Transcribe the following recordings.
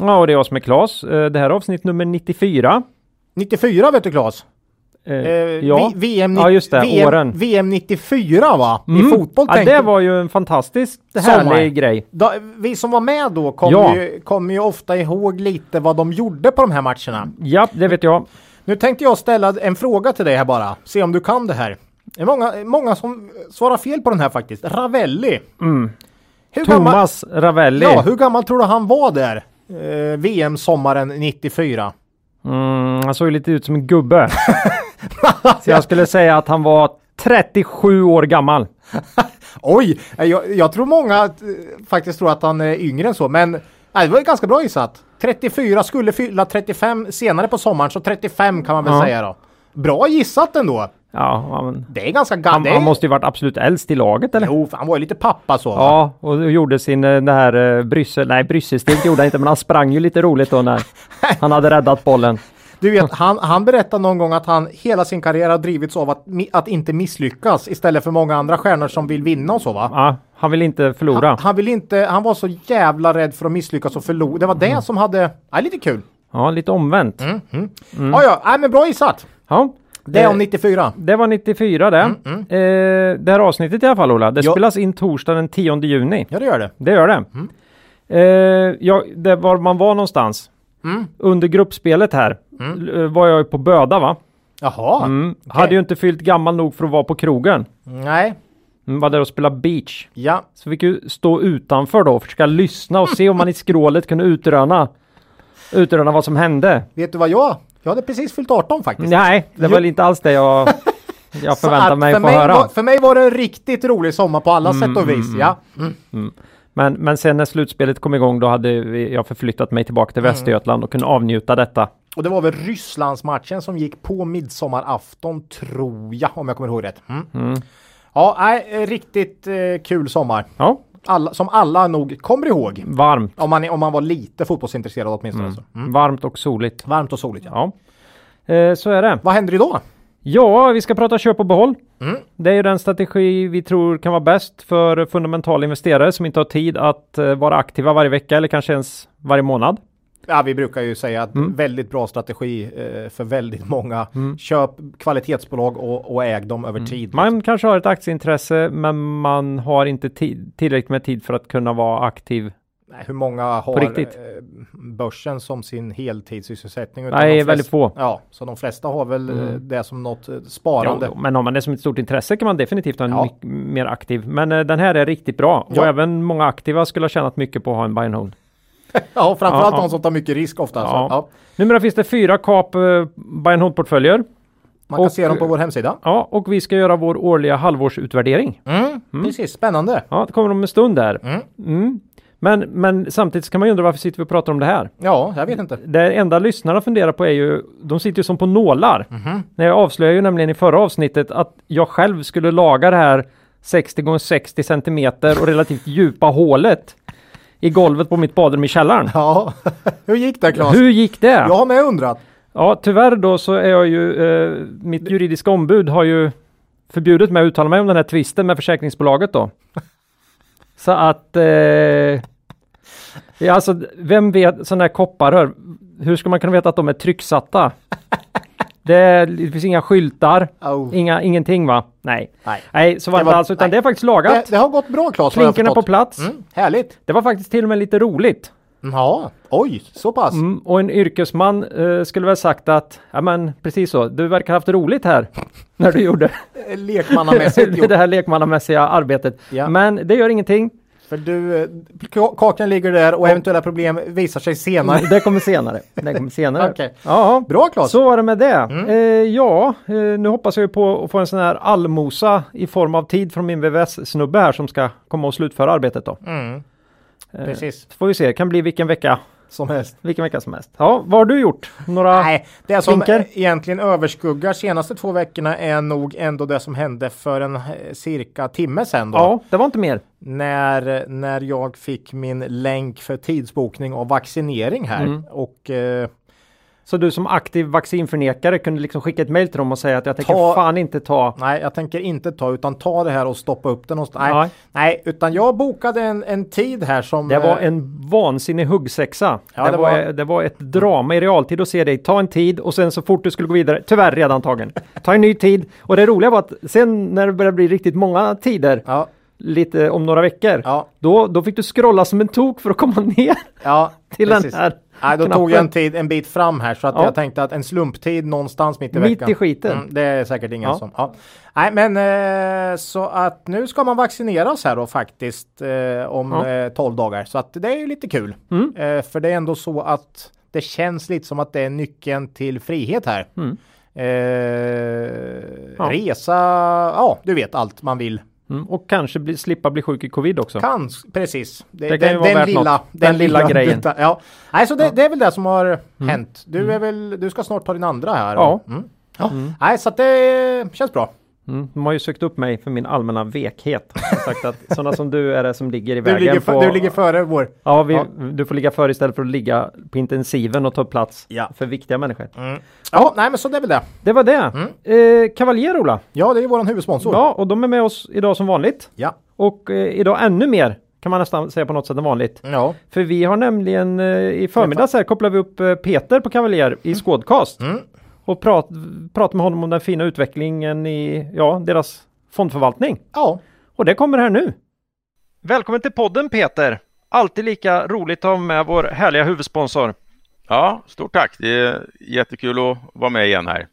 Ja, och det är jag som är Klas. Eh, Det här är avsnitt nummer 94. 94 vet du Claes? Eh, Eh, ja. V- VM, ja, just det. VM, åren. VM 94 va? I Mm. fotboll ja, tänkte det var ju en fantastiskt Sommar. härlig grej. då, Vi som var med då kommer Ja. ju, kommer ju ofta ihåg lite vad de gjorde på de här matcherna. Ja, det vet jag. Nu tänkte jag ställa en fråga till dig här bara. Se om du kan det här. Det är många, många som svarar fel på den här faktiskt. Ravelli. Mm. Hur gammal, Thomas Ravelli. ja, hur gammal tror du han var där? Eh, VM sommaren 94. Mm, han såg ju lite ut som en gubbe. Så jag skulle säga att han var 37 år gammal. Oj, eh, jag, jag tror många eh, faktiskt tror att han är yngre än så, men nej, det var ju ganska bra gissat. 34 skulle fylla 35 senare på sommaren, så 35 kan man väl Ja. säga då. Bra gissat ändå. Ja, han, Det är ganska han, gammalt. han måste ju varit absolut äldst i laget eller? Jo, han var ju lite pappa så. va? Ja, och gjorde sin eh, det här eh, Bryssel, nej Brysselsteg gjorde han inte men han sprang ju lite roligt då när han hade räddat bollen. Du vet, han, han berättade någon gång att han hela sin karriär har drivits av att, att inte misslyckas istället för många andra stjärnor som vill vinna och så va? Ja, han vill inte förlora. Han, han vill inte, han var så jävla rädd för att misslyckas och förlora. Det var det Mm. som hade, ja lite kul. Ja, lite omvänt. Ja, ja, nej, men bra gissat. Ja. Det är Eh, om 94. Det var 94 det. Eh, det här avsnittet i alla fall Ola, det Mm, Ja. spelas in torsdag den 10 juni. Ja, det gör det. Det gör det. Mm. Eh, ja, det var man var någonstans. Mm. Under gruppspelet här l- eh, var jag ju på Böda va? Jaha. Mm. Okej. Hade ju inte fyllt gammal nog för att vara på krogen. Nej. Mm, var där och spelade beach. Ja. Så fick ju stå utanför då och försöka lyssna och se om man i skrålet kunde utröna utröna vad som hände. Vet du vad jag? Jag hade precis fyllt 18 faktiskt. Nej, det var Jo. inte alls det jag, jag förväntade mig för få mig höra. Var, för mig var det en riktigt rolig sommar på alla sätt och vis. Ja. Men, men sen när slutspelet kom igång då hade vi, jag förflyttat mig tillbaka Mm. till Västergötland och kunde avnjuta detta. Och det var väl Rysslandsmatchen som gick på midsommarafton tror jag om jag kommer ihåg rätt. Mm. Ja, nej, riktigt eh, kul sommar. Ja, Alla, som alla nog kommer ihåg. varmt. Om man, om man var lite fotbollsintresserad åtminstone. Så. Mm. Varmt och soligt. Varmt och soligt ja. Ja. Eh, så är det. Vad händer idag? Ja, vi ska prata köp och behåll. Mm. Det är ju den strategi vi tror kan vara bäst för fundamentala investerare som inte har tid att eh, vara aktiva varje vecka eller kanske ens varje månad. Ja, vi brukar ju säga att Mm. väldigt bra strategi eh, för väldigt många. Köp kvalitetsbolag och, och äg dem över tid. Man kanske har ett aktieintresse men man har inte tid, tillräckligt med tid för att kunna vara aktiv. Nej, hur många har eh, börsen som sin heltidssysselsättning? Utan Nej, de väldigt flesta- få. Ja, så de flesta har väl eh, Mm. det som något eh, sparande. men om man är som ett stort intresse kan man definitivt ha en Ja. mer aktiv. Men eh, den här är riktigt bra Ja. och även många aktiva skulle ha tjänat mycket på att ha en buy and hold. Ja, framförallt Ja, de som tar mycket risk ofta. Så, Ja. ja. Numera finns det fyra kap eh, buy and hold portföljer. Man kan Och- se dem på vår hemsida. Ja, och vi ska göra vår årliga halvårsutvärdering. Mm, Precis, spännande. Ja, det kommer om en stund där. Mm. Mm. Men, men samtidigt kan man ju undra varför sitter vi och pratar om det här? Ja, jag vet inte. Det enda lyssnarna funderar på är ju, de sitter ju som på nålar. Mhm. När jag avslöjar ju nämligen i förra avsnittet att jag själv skulle laga det här 60 x 60 centimeter och relativt djupa hålet i golvet på mitt badrum i källaren. Ja, hur gick det Claes? Hur gick det? Jag har med undrat. Ja, tyvärr då så är jag ju, eh, mitt juridiska ombud har ju förbjudit mig att uttala mig om den här tvisten med försäkringsbolaget då. Så att, eh, alltså vem vet sådana här kopparrör, hur ska man kunna veta att de är trycksatta? Det, det finns inga skyltar, Oh. inga, ingenting va? Nej. Nej. Nej, så var Det det, inte alls, utan nej. det är faktiskt Det, lagat. det har gått bra Claes. jag Klinkerna på plats. Mm, härligt. Det var faktiskt till och med lite roligt. Ja, oj, så pass. Mm, och en yrkesman eh, skulle väl sagt att, ja men precis så, du verkar ha haft roligt här när du gjorde Lekmannamässigt det här lekmannamässiga arbetet. Ja. Men det gör ingenting. För du, eh, ka- kakan ligger där och eventuella problem visar sig senare. Det kommer senare. Det kommer senare. Okej. Ja, Bra Claes. så var det med det. Mm. Eh, ja, eh, nu hoppas jag på att få en sån här allmosa i form av tid från min VVS-snubbe här som ska komma och slutföra arbetet då. Mm. Eh, Precis. Så får vi se, det kan bli vilken vecka som helst. Vilken vecka som helst. Ja, vad har du gjort? Några Nej, det som Vinker? egentligen överskuggar senaste två veckorna är nog ändå det som hände för en eh, cirka timme sedan då. Ja, det var inte mer. När, när jag fick min länk för tidsbokning och vaccinering här. Mm. Och eh, Så du som aktiv vaccinförnekare kunde liksom skicka ett mejl till dem och säga att jag tänker Ta- fan inte ta. nej, jag tänker inte ta utan ta det här och stoppa upp det någonstans. Nej, Nej. nej, utan jag bokade en, en tid här som... Det var eh, en vansinnig huggsexa. Ja, det, det var, var- det var ett drama i realtid att se dig ta en tid och sen så fort du skulle gå vidare, tyvärr redan tagen. Ta en ny tid. Och det roliga var att sen när det började bli riktigt många tider, Ja, lite om några veckor, ja, då, då fick du scrolla som en tok för att komma ner ja. till precis. den här Nej, då knappen. tog jag en tid en bit fram här så att Ja. jag tänkte att en slumptid någonstans mitt i Mitt veckan. i skiten. Mm, det är säkert ingen Ja. som. Ja. Nej, men eh, så att nu ska man vaccineras här då faktiskt eh, om eh, 12 dagar så att det är ju lite kul. Mm. Eh, för det är ändå så att det känns lite som att det är nyckeln till frihet här. Mm. Eh, Ja. Resa, ja du vet allt man vill. Mm, och kanske bli, slippa bli sjuk i covid också. Kan, precis. Det kan ju den, den, värt lilla. Den lilla grejen. detta- ja. Nej, så det, Ja. Mm. det är väl det som har hänt. Du, är väl, du ska snart ta din andra här. Ja. Mm. ja. Nej, så att det känns bra. Mm, de har ju sökt upp mig för min allmänna vekhet. Sagt att sådana som du är det som ligger i Du vägen. ligger, för, på, du ligger före vår. Ja, vi, Ja. du får ligga före istället för att ligga på intensiven och ta plats Ja. för viktiga människor. Mm. Ja, nej men så det är väl det. Det var det. Eh, Cavalier Ola. Ja, det är våran huvudsponsor. Ja, och de är med oss idag som vanligt. Ja. Och eh, idag ännu mer kan man nästan säga på något sätt än vanligt. Ja. För vi har nämligen eh, i förmiddags här kopplar vi upp eh, Peter på Cavalier i Skådcast. Mm. Och prat, pratar med honom om den fina utvecklingen i ja, deras fondförvaltning. Ja. Och det kommer här nu. Välkommen till podden Peter! Alltid lika roligt att ha med vår härliga huvudsponsor. Ja, stort tack. Det är jättekul att vara med igen här.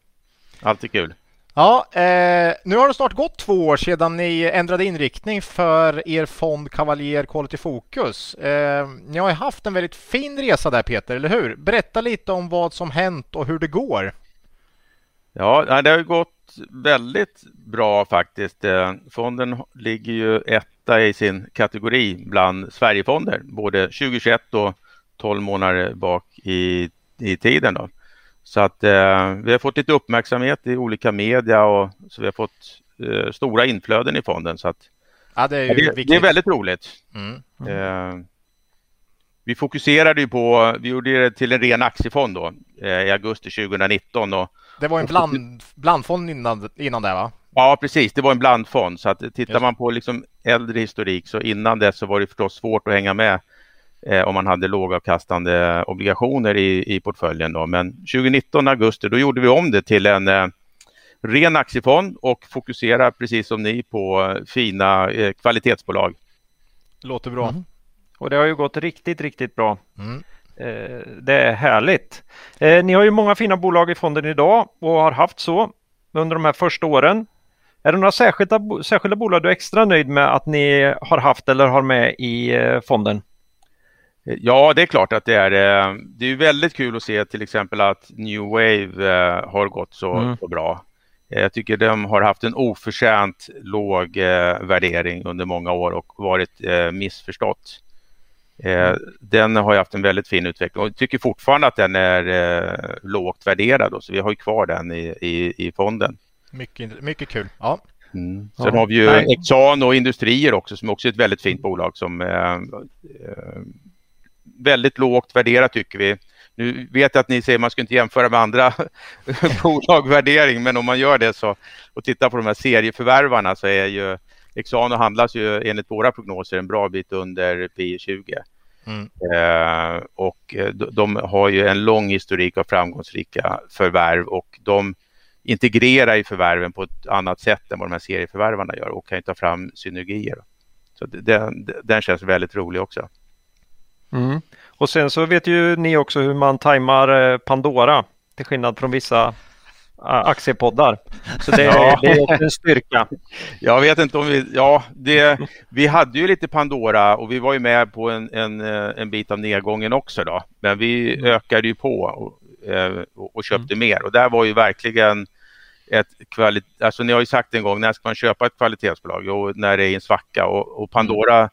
Alltid kul. Ja, eh, nu har det snart gått två år sedan ni ändrade inriktning för er fond Cavalier Quality Focus. Eh, ni har ju haft en väldigt fin resa där Peter, eller hur? Berätta lite om vad som hänt och hur det går. Ja, det har ju gått väldigt bra faktiskt. Eh, Fonden ligger ju etta i sin kategori bland Sverigefonder, både 2021 och 12 månader bak i, i tiden. Då. Så att eh, vi har fått lite uppmärksamhet i olika media och så vi har fått eh, stora inflöden i fonden. Så att, Ja, det är det, det är väldigt roligt. Mm. Eh, vi fokuserade ju på, vi gjorde det till en ren aktiefond då eh, i augusti 2019 och Det var en bland, blandfond innan, innan det va? ja precis, det var en blandfond så att tittar Just. man på liksom äldre historik så innan dess så var det förstås svårt att hänga med eh, om man hade lågavkastande obligationer i, i portföljen då. Men 2019 augusti då gjorde vi om det till en eh, ren aktiefond och fokuserar precis som ni på eh, fina eh, kvalitetsbolag. Låter bra. Och det har ju gått riktigt, riktigt bra. Mm. Eh, det är härligt. Eh, ni har ju många fina bolag i fonden idag och har haft så under de här första åren. Är det några särskilda, särskilda bolag du är extra nöjd med att ni har haft eller har med i eh, fonden? Ja, det är klart att det är. Det är väldigt kul att se till exempel att New Wave har gått så, Mm. så bra. Jag tycker de har haft en oförtjänt låg värdering under många år och varit missförstått. Eh, Den har ju haft en väldigt fin utveckling och jag tycker fortfarande att den är eh, lågt värderad så vi har ju kvar den i, i, i fonden. Mycket, mycket kul. Ja. Mm. Ja. Sen har vi ju Nej. Exxon och Industrier också som också är ett väldigt fint bolag som eh, eh, väldigt lågt värderat tycker vi. Nu vet jag att ni säger att man ska inte jämföra med andra bolagvärdering men om man gör det så och tittar på de här serieförvärvarna så är ju Exxon handlas ju enligt våra prognoser en bra bit under P 20. Mm. Eh, och eh, de, de har ju en lång historik av framgångsrika förvärv och de integrerar i förvärven på ett annat sätt än vad de här serieförvärvarna gör och kan ju ta fram synergier. Så den, den känns väldigt rolig också. Mm. Och sen så vet ju ni också hur man tajmar eh, Pandora till skillnad från vissa aktiepoddar. Så det, Ja. det är också en styrka. Jag vet inte om vi, ja, det, vi hade ju lite Pandora och vi var ju med på en, en, eh, en bit av nedgången också då. Men vi ökade ju på och, eh, och, och köpte mer och där var ju verkligen ett kvalitet, alltså ni har ju sagt en gång, när ska man köpa ett kvalitetsbolag? Jo, när det är en svacka och, och Pandora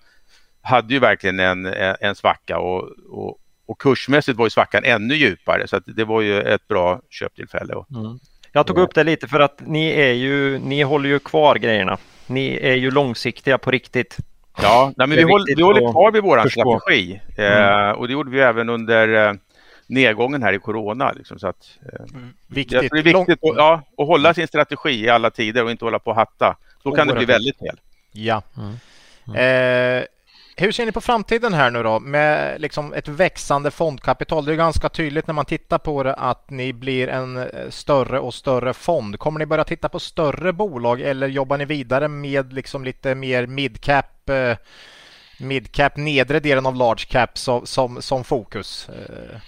hade ju verkligen en, en svacka och, och, och kursmässigt var ju svackan ännu djupare så att det var ju ett bra köptillfälle. Mm. Jag tog upp det lite för att ni är ju, ni håller ju kvar grejerna. Ni är ju långsiktiga på riktigt. Ja, nej, men vi, håller, vi håller kvar vid vår strategi mm. eh, och det gjorde vi även under eh, nedgången här i corona. Liksom, så att, eh, viktigt. Det är viktigt att, ja, att hålla sin strategi i alla tider och inte hålla på och hatta. Då kan det bli väldigt fel. Ja. Mm. Mm. Eh, hur ser ni på framtiden här nu då med liksom ett växande fondkapital? Det är ganska tydligt när man tittar på det att ni blir en eh, större och större fond. Kommer ni börja titta på större bolag eller jobbar ni vidare med liksom lite mer midcap eh, midcap nedre delen av large cap som, som, som fokus? Eh,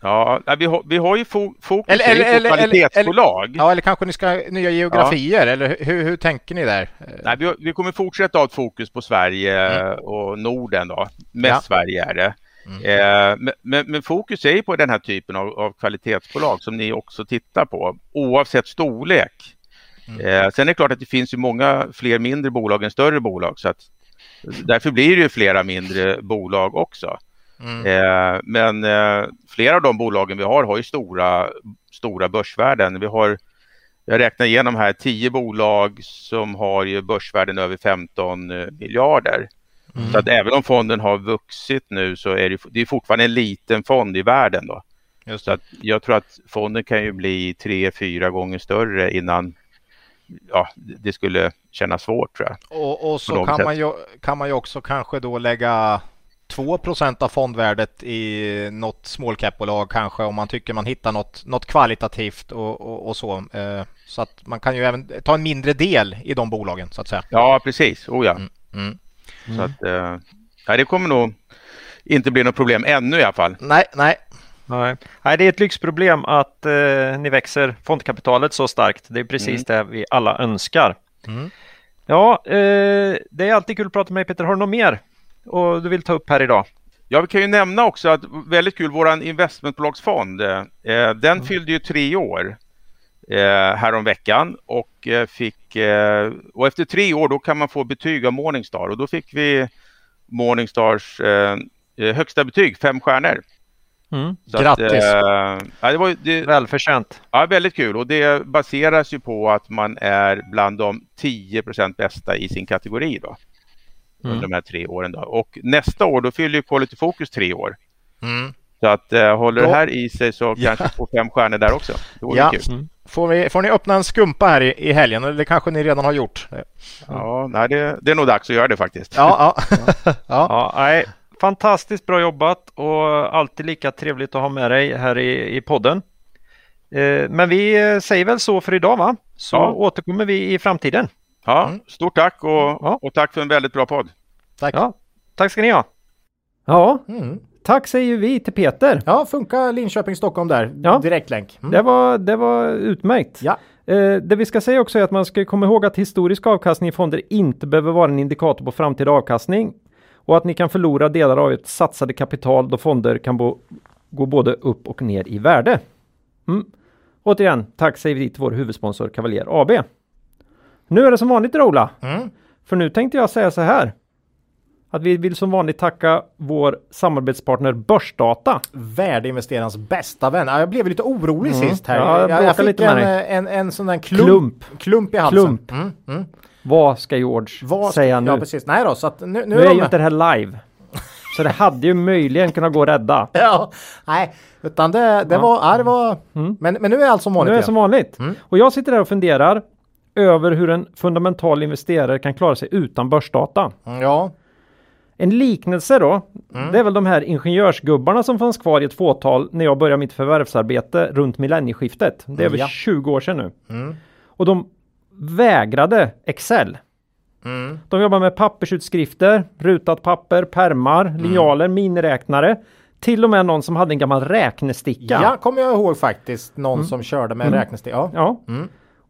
Ja, vi har, vi har ju fokus eller, eller, på kvalitetsbolag. Eller, ja, eller kanske ni ska ha nya geografier, ja. eller hur, hur tänker ni där? Nej, vi, vi kommer fortsätta ha ett fokus på Sverige mm. och Norden då. Mest ja. Sverige är det. Mm. Eh, men, men, fokus är ju på den här typen av, av, kvalitetsbolag som ni också tittar på, oavsett storlek. Mm. Eh, sen är det klart att det finns ju många fler mindre bolag än större bolag, så att därför blir det ju flera mindre bolag också. Mm. Eh, men eh, flera av de bolagen vi har har ju stora, stora börsvärden. Vi har, jag räknar igenom här, tio bolag som har ju börsvärden över 15 eh, miljarder. Mm. Så att även om fonden har vuxit nu så är det, det är fortfarande en liten fond i världen. Då. Just så att jag tror att fonden kan ju bli tre, fyra gånger större innan ja, det skulle kännas svårt tror jag. Och, och så kan man, ju, kan man ju också kanske då lägga 2% av fondvärdet i något small cap-bolag kanske om man tycker man hittar något, något kvalitativt och, och, och så. Eh, så att man kan ju även ta en mindre del i de bolagen så att säga. Ja, precis. Oh ja. Mm. Mm. Så att, eh, det kommer nog inte bli något problem ännu i alla fall. Nej, nej. Nej. nej, det är ett lyxproblem att eh, ni växer fondkapitalet så starkt. Det är precis mm. det vi alla önskar. Mm. Ja, eh, det är alltid kul att prata med dig Peter. Har du något mer och du vill ta upp här idag? Ja, vi kan ju nämna också att väldigt kul, våran investmentbolagsfond, eh, den mm. fyllde ju tre år eh, häromveckan och eh, fick eh, och efter tre år då kan man få betyg av Morningstar och då fick vi Morningstars eh, eh högsta betyg, fem stjärnor. Mm. Grattis! Att, ja, det var, det, Välförtjänt! Ja, väldigt kul och det baseras ju på att man är bland de 10% bästa i sin kategori då mm. under de här tre åren. Då. Och nästa år då fyller ju Quality Focus tre år. Mm. Så att uh, håller det här i sig så ja. kanske får fem stjärnor där också. Det vore ja. kul. Mm. Får, vi, får ni öppna en skumpa här i, i helgen? Eller det kanske ni redan har gjort? Ja, nej, det, det är nog dags att göra det faktiskt. Ja, ja. ja. ja nej, fantastiskt bra jobbat och alltid lika trevligt att ha med dig här i, i podden. Eh, men vi säger väl så för idag va? Så ja. återkommer vi i framtiden. Ja, mm. stort tack och, ja. och, tack för en väldigt bra podd. Tack. Ja, tack ska ni ha. Ja, mm. tack säger vi till Peter. Ja, funkar Linköping Stockholm där. Ja. Direktlänk. Mm. Det, var, det var utmärkt. Ja. Eh, det vi ska säga också är att man ska komma ihåg att historisk avkastning i fonder inte behöver vara en indikator på framtida avkastning och att ni kan förlora delar av ert satsade kapital då fonder kan bo, gå både upp och ner i värde. Mm. Återigen, tack säger vi till vår huvudsponsor Cavalier AB. Nu är det som vanligt Ola. Mm. För nu tänkte jag säga så här. Att vi vill som vanligt tacka vår samarbetspartner Börsdata. Värdeinvesterarens bästa vän. Jag blev lite orolig mm. sist här. Ja, jag, jag, fick lite en, en, en, sån där klump, klump. klump i halsen. Klump. Mm. Mm. Vad ska George Vad säga nu? Ja, precis. Nej då, så att nu, nu, nu är, är ju inte det här live. Så det hade ju möjligen kunnat gå att rädda. ja, nej, utan det, det ja. var, ja, det var mm. men, men nu är allt som vanligt. Nu är det som vanligt. Mm. Och jag sitter där och funderar över hur en fundamental investerare kan klara sig utan börsdata. Mm, ja. En liknelse då, mm. det är väl de här ingenjörsgubbarna som fanns kvar i ett fåtal när jag började mitt förvärvsarbete runt millennieskiftet. Det är mm, väl ja. 20 år sedan nu. Mm. Och de vägrade Excel. Mm. De jobbar med pappersutskrifter, rutat papper, permar, mm. linjaler, miniräknare. Till och med någon som hade en gammal räknesticka. Ja, kommer jag ihåg faktiskt. Någon mm. som körde med mm. räknesticka. Ja. ja.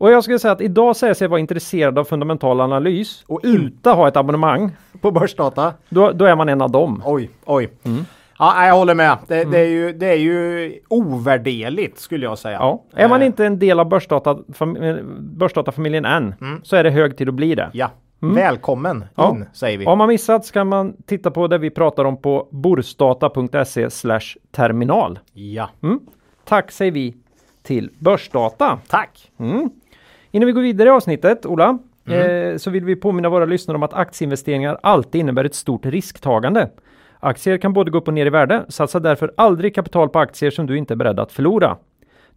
Mm. Och jag skulle säga att idag säger sig vara intresserad av fundamental analys och inte ha ett abonnemang på börsdata. Då, då är man en av dem. Oj, oj. Mm. Ja, jag håller med. Det, mm. det, är ju, det är ju ovärderligt skulle jag säga. Ja. Är man inte en del av börsdata, fam, börsdatafamiljen än mm. så är det hög tid att bli det. Ja. Välkommen Ja. in säger vi. Har man missat så kan man titta på det vi pratar om på borsdata.se terminal. Ja, Mm. Tack säger vi till Börsdata. tack. Mm. Innan vi går vidare i avsnittet, Ola, Mm. eh, så vill vi påminna våra lyssnare om att aktieinvesteringar alltid innebär ett stort risktagande. Aktier kan både gå upp och ner i värde. Satsa därför aldrig kapital på aktier som du inte är beredd att förlora.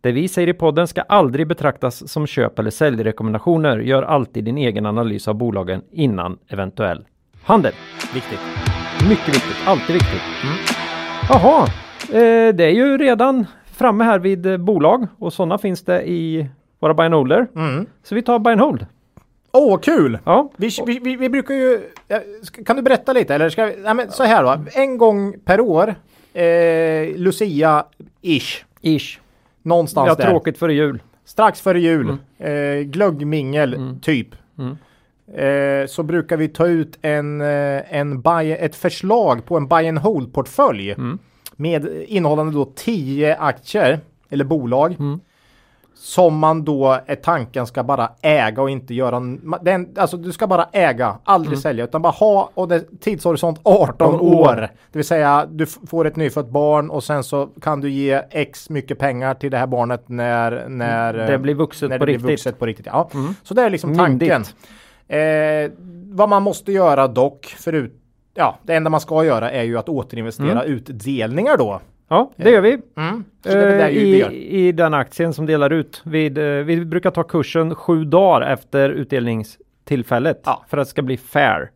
Det vi säger i podden ska aldrig betraktas som köp eller säljrekommendationer. Gör alltid din egen analys av bolagen innan eventuell handel. Viktigt. Mycket viktigt, alltid viktigt. Jaha, eh, det är ju redan framme här vid bolag och sådana finns det i våra buy and holder. Mm. Så vi tar buy and hold. Åh, vad kul! Ja, Vi, vi, vi, vi brukar ju... Kan du berätta lite? Eller ska vi, nej, men så här då. En gång per år, eh, Lucia-ish. ish. Någonstans Ja, där. tråkigt före jul. Strax före jul. Eh, glöggmingel, typ. Mm. Eh, så brukar vi ta ut en, eh, en buy, ett förslag på en buy and hold portfölj. Mm. Med innehållande då 10 aktier eller bolag. Mm. Som man då är tanken ska bara äga och inte göra den, Alltså du ska bara äga, aldrig sälja utan bara ha och det, tidshorisont 18 18 år. år. Det vill säga du får ett nyfött barn och sen så kan du ge x mycket pengar till det här barnet när, när Det blir vuxet när på det blir riktigt. Mm. vuxet på riktigt. Ja. Så det är liksom tanken. Eh, vad man måste göra dock, förut, ja, det enda man ska göra är ju att återinvestera utdelningar då. Ja, det gör vi. Mm. Det det Eh. I, I den aktien som delar ut. Vid, eh, vi brukar ta kursen sju dagar efter utdelningstillfället. Ja. För att det ska bli fair.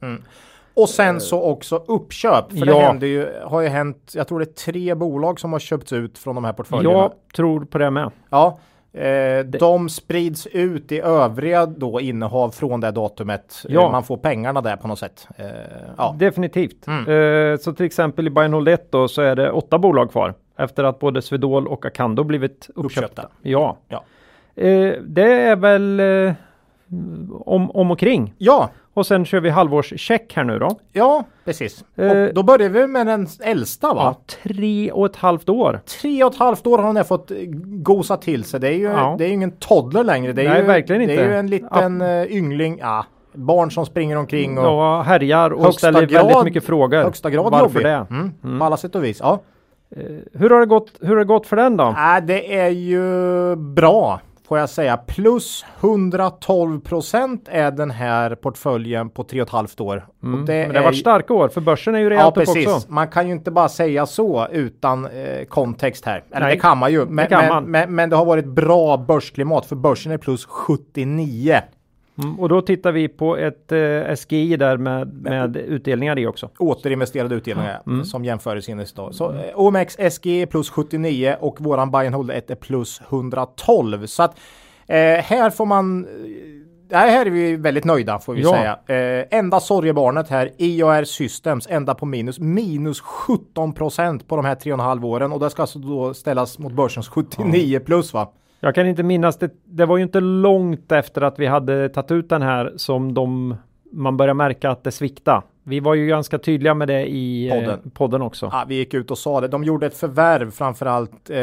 Och sen så också uppköp. För det Ja. händer ju, har ju hänt, jag tror det är tre bolag som har köpts ut från de här portföljerna. Jag tror på det med. Ja. Eh, de sprids ut i övriga då innehav från det datumet. Ja. Eh, man får pengarna där på något sätt. Eh, ja. Definitivt. Mm. Eh, så till exempel i Buy and Hold 1 då så är det åtta bolag kvar. Efter att både Swedol och Acando blivit uppköpta. Uppköpta. Ja. Ja. Eh, det är väl eh, om, om och kring. ja, Och sen kör vi halvårscheck här nu då. ja, precis. Eh. och då börjar vi med den äldsta va? Ja, tre och ett halvt år. Tre och ett halvt år har hon fått eh, gosa till sig. Det är ju, Ja. det är ju ingen toddler längre. Det är Nej, ju, verkligen Det är inte. ju en liten ja. yngling. Ja, barn som springer omkring och Ja, härjar och ställer grad- väldigt mycket frågor. högsta grad Varför jobbig. det? Mm, På alla sätt och vis. Ja. Hur har det gått, hur har det gått för den då? Äh, det är ju bra får jag säga. Plus 112 procent är den här portföljen på tre och ett halvt år. Och det, Mm. Men det har varit starka år för börsen är ju Ja rejält upp precis, också. man kan ju inte bara säga så utan eh, kontext här. Eller Nej, det kan man ju, men kan men. Men, men det har varit bra börsklimat för börsen är plus 79. Mm, och då tittar vi på ett eh, SGI där med, med utdelningar i också. återinvesterade utdelningar Mm. som jämförelsesindex då. Så eh, OMX SG är plus 79 och våran buy and hold 1 är plus 112. Så att eh, här får man eh, här är vi väldigt nöjda får vi Ja. säga. Eh, enda sorgebarnet här, IAR Systems, enda på minus. Minus 17 procent på de här tre och en halv åren och det ska alltså då ställas mot börsens 79 plus va? Jag kan inte minnas det. Det var ju inte långt efter att vi hade tagit ut den här som de man börjar märka att det svikta. Vi var ju ganska tydliga med det i podden, Podden. eh, podden också. Ja, vi gick ut och sa det. De gjorde ett förvärv framförallt eh,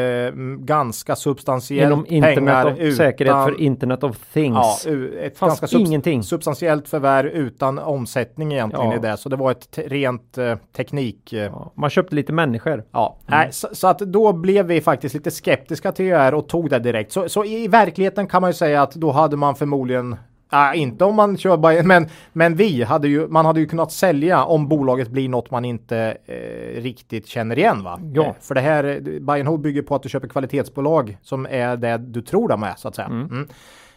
ganska substantiellt Inom internet of, utan, säkerhet för internet of Ja, things. u- ett Fanns ganska ingenting. substantiellt förvärv utan omsättning egentligen Ja. i det. Så det var ett rent eh, teknik. Eh, ja. Ja, man köpte lite människor. Nej, så, så att då blev vi faktiskt lite skeptiska till UR och tog det direkt. Så, så i verkligheten kan man ju säga att då hade man förmodligen Nej, inte om man kör Bayern, men, men vi hade ju, man hade ju kunnat sälja om bolaget blir något man inte eh, riktigt känner igen va? Ja. Eh, För det här, eh, Bayern Hold bygger på att du köper kvalitetsbolag som är det du tror de är så att säga. Mm.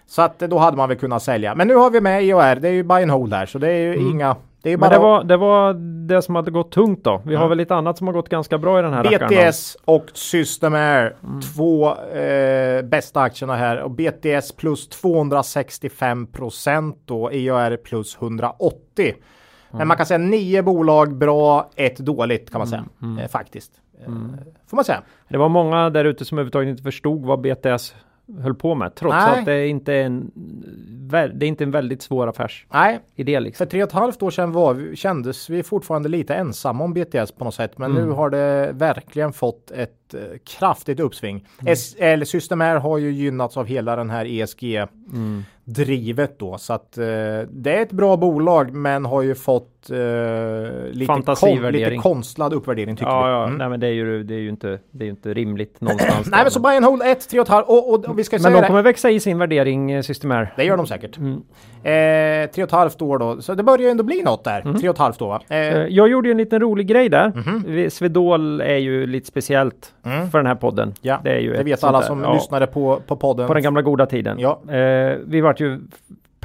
Så att eh, då hade man väl kunnat sälja. Men nu har vi med IOR, det är ju buy and hold här så det är ju inga, det Men det var, det var det som hade gått tungt då. Vi har väl lite annat som har gått ganska bra i den här. BTS och System Air, två eh, bästa aktierna här. Och BTS plus 265 procent då, EOR plus 180. Men man kan säga nio bolag bra, ett dåligt kan man säga. Eh, faktiskt. Eh, Får man säga. Det var många där ute som överhuvudtaget inte förstod vad BTS höll på med. Trots Nej. att det inte är en, det är inte en väldigt svår affärsidé liksom. för tre och ett halvt år sedan var vi, kändes vi fortfarande lite ensamma om BTS på något sätt. Men Mm. nu har det verkligen fått ett eh, kraftigt uppsving. Mm. SL Systemair har ju gynnats av hela den här ESG Mm. då så att eh, det är ett bra bolag men har ju fått eh, lite, kon, lite konstlad uppvärdering tycker Ja, vi. ja. Mm. Nej, men det är ju, det är ju inte, det är inte rimligt någonstans. Nej men så buy and hold 1, 3,5 och, och, och vi ska men säga de det. kommer växa i sin värdering, eh, Systemair. Det gör de säkert. Mm. Eh, tre och ett halvt år då, så det börjar ju ändå bli något där. Tre och ett halvt år va? Eh, Eh, Jag gjorde ju en liten rolig grej där. Vi- Swedol är ju lite speciellt Mm. för den här podden. ja, Det är ju det vet alla där- som ja, lyssnade på, på podden. På den gamla goda tiden. Ja. Eh, vi vart ju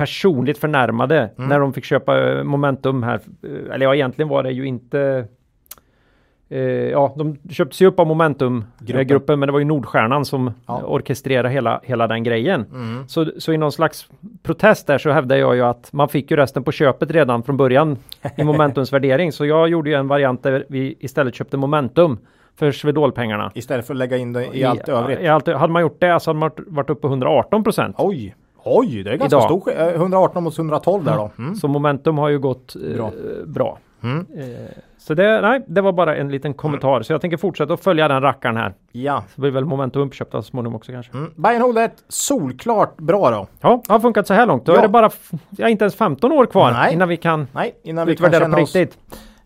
personligt förnärmade Mm. när de fick köpa eh, Momentum här. Eh, Eller ja, egentligen var det ju inte eh, ja, de köpte sig upp av Momentum-gruppen, Gruppen. men det var ju Nordstjärnan som Ja. orkestrerade hela, hela den grejen. Mm. Så, så i någon slags protest där så hävdar jag ju att man fick ju resten på köpet redan från början i Momentums värdering. Så jag gjorde ju en variant där vi istället köpte Momentum för Swedol-pengarna. Istället för att lägga in det i allt övrigt. I allt, hade man gjort det så hade man varit uppe på 118 procent. Oj, oj, det är ganska Idag. stor sk- eh, 118 mot 112 där då. Mm. Så momentum har ju gått eh, Bra. bra. Mm. Eh, så det, nej, det var bara en liten kommentar. Så jag tänker fortsätta att följa den rackaren här. Ja. Så blir väl momentum uppköpta så småningom också kanske. Mm. Hold 1, solklart bra då. Ja, det har funkat så här långt. Då Ja. är det bara, ja, inte ens 15 år kvar Nej. innan vi kan Nej, innan vi kan utvärdera känna på oss...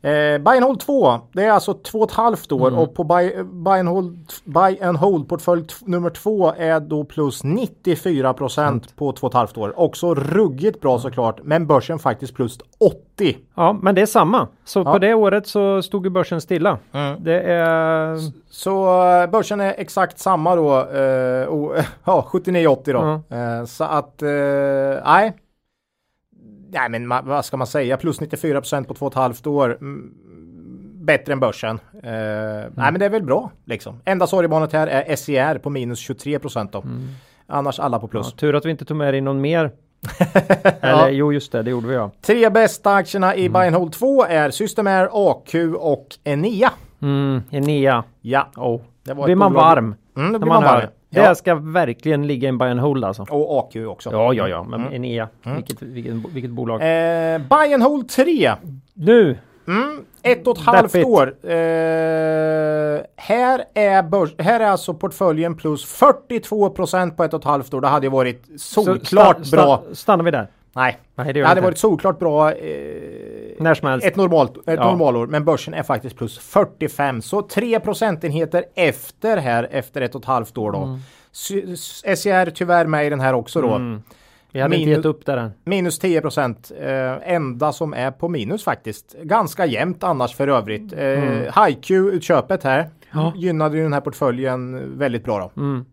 Eh, buy and hold 2, det är alltså två och ett halvt år Mm. och på buy, buy and hold, buy and hold portfölj nummer två är då plus 94 procent på två och ett halvt år. Också ruggigt bra såklart, men börsen faktiskt plus 80. Ja, men det är samma. Så Ja. på det året så stod ju börsen stilla. Mm. Det är... Så eh, börsen är exakt samma då, eh, och, ja 79-80 då. Eh, så att, eh, nej. Nej men vad ska man säga, plus 94 procent på två och ett halvt år. Mm, bättre än börsen. Eh, Nej men det är väl bra liksom. Enda sorgebarnet här är SCR på minus 23 procent då. Annars alla på Ja, plus. tur att vi inte tog med dig någon mer. Eller jo, just det, det gjorde vi ja. Tre bästa aktierna i Buy and Hold 2 är Systemair, AQ och Enea. Mm, Enea. Ja, Oh. det var Blir man varm Mm, då blir man varm. Det. Ja. Det ska verkligen ligga i en buy and hold alltså. Och AQ också. Ja, ja, ja, men Mm. Enea, vilket, vilket, vilket bolag. Eh, buy and hold 3. Nu, Mm, ett och ett halvt Deppigt. år. Eh, här, är börs, här är alltså portföljen plus 42 procent på ett och ett halvt år. Det hade ju varit solklart sta- bra. sta- stannar vi där? Nej, Nej, det det hade varit inte. solklart bra eh, När som helst. ett, normalt, ett Ja. normalår. Men börsen är faktiskt plus 45. Så 3 procentenheter efter här efter ett och ett halvt år då. Mm. S- SCR tyvärr med i den här också då. Mm. Vi hade inte Minus- gett upp där än. Minus 10 procent. Eh, enda som är på minus faktiskt. Ganska jämnt annars för övrigt. Eh, Mm. HiQ-utköpet här Ja. gynnade ju den här portföljen väldigt bra då. Mm.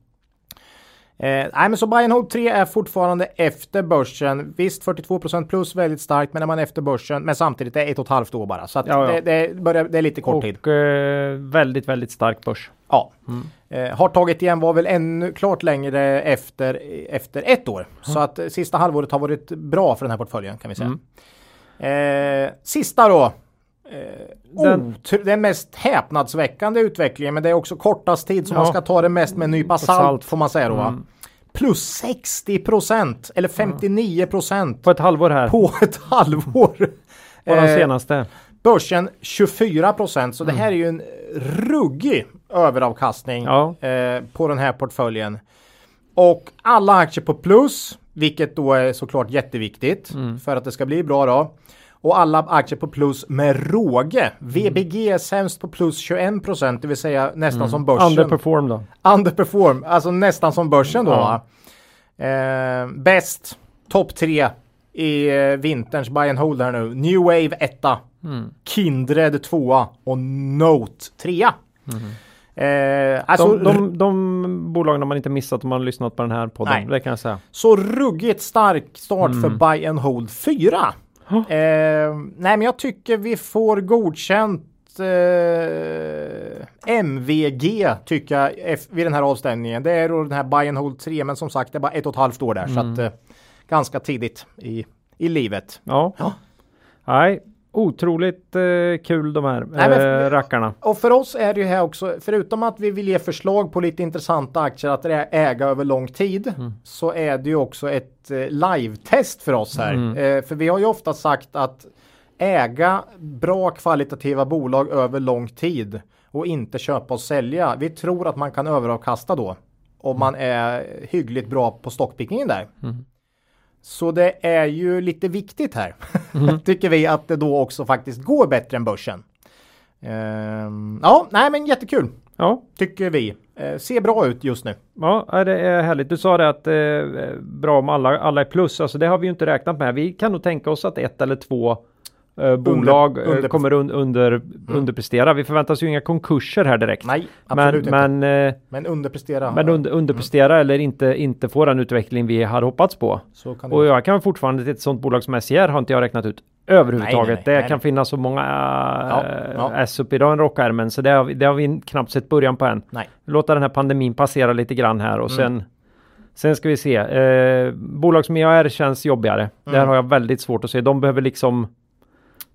Eh, nej men så and hold 3 är fortfarande efter börsen. Visst 42 procent plus väldigt starkt men när man är efter börsen men samtidigt är det ett och ett halvt år bara. Så att Ja, ja. Det, det, börjar, det är lite kort tid. Och eh, väldigt, väldigt stark börs. Ja. Mm. Eh, har tagit igen var väl ännu klart längre efter, efter ett år. Så att eh, sista halvåret har varit bra för den här portföljen kan vi säga. Mm. Eh, sista då. Eh, Den- otr- den mest häpnadsväckande utvecklingen men det är också kortast tid så Ja. man ska ta det mest med en nypa salt, salt. får man säga då. Mm. Plus 60 procent eller 59 procent På ett halvår här. på ett halvår. På den Eh, senaste. Börsen 24 procent så det här är ju en ruggig överavkastning Ja. eh, på den här portföljen. Och alla aktier på plus, vilket då är såklart jätteviktigt Mm. för att det ska bli bra då. Och alla aktier på plus med råge. VBG är sämst på plus 21 procent, det vill säga nästan som börsen. Underperform då. Underperform, alltså nästan som börsen då. Ja. Eh, bäst, topp tre i eh, vinterns buy and hold här nu. New Wave 1, Mm. Kindred 2 och Note 3. Eh, alltså Mm. De, de, de bolagen har man inte missat om man har lyssnat på den här podden. Nej. Det kan jag säga. så ruggigt stark start för buy and hold 4. Eh, nej men jag tycker vi får godkänt eh, MVG tycker jag vid den här avstämningen. Det är då den här buy and hold 3 men som sagt det är bara ett och ett halvt år där så att eh, ganska tidigt i, i livet. Ja. Ja. Nej, otroligt eh, kul de här Nej, eh, rackarna. Och för oss är det ju här också, förutom att vi vill ge förslag på lite intressanta aktier att äga över lång tid, så är det ju också ett eh, live-test för oss här. Eh, för vi har ju ofta sagt att äga bra kvalitativa bolag över lång tid och inte köpa och sälja. Vi tror att man kan överavkasta då om man är hyggligt bra på stockpickingen där. Mm. Så det är ju lite viktigt här, tycker vi, att det då också faktiskt går bättre än börsen. Ehm, ja, nej men jättekul, Ja, tycker vi. Eh, ser bra ut just nu. ja, ja, det är härligt. Du sa det att eh, bra om alla, alla är plus. Alltså det har vi ju inte räknat med. Vi kan nog tänka oss att ett eller två eh, bolag eh, under- kommer un, under, underprestera. Vi förväntar oss ju inga konkurser här direkt. Nej, men, absolut inte. men, eh, Men underprestera. men under, underprestera eller inte, inte få den utveckling vi hade hoppats på. Och jag kan fortfarande till ett sånt bolag som SCR har inte jag räknat ut överhuvudtaget. Nej, nej, nej, det kan finnas så många Ja, äh, ja. S upp idag i rockärmen så det har, vi, det har vi knappt sett början på än. Nej. Låta den här pandemin passera lite grann här och Mm. sen Sen ska vi se. Eh, bolag som EAR känns jobbigare. Mm. Där har jag väldigt svårt att se. De behöver liksom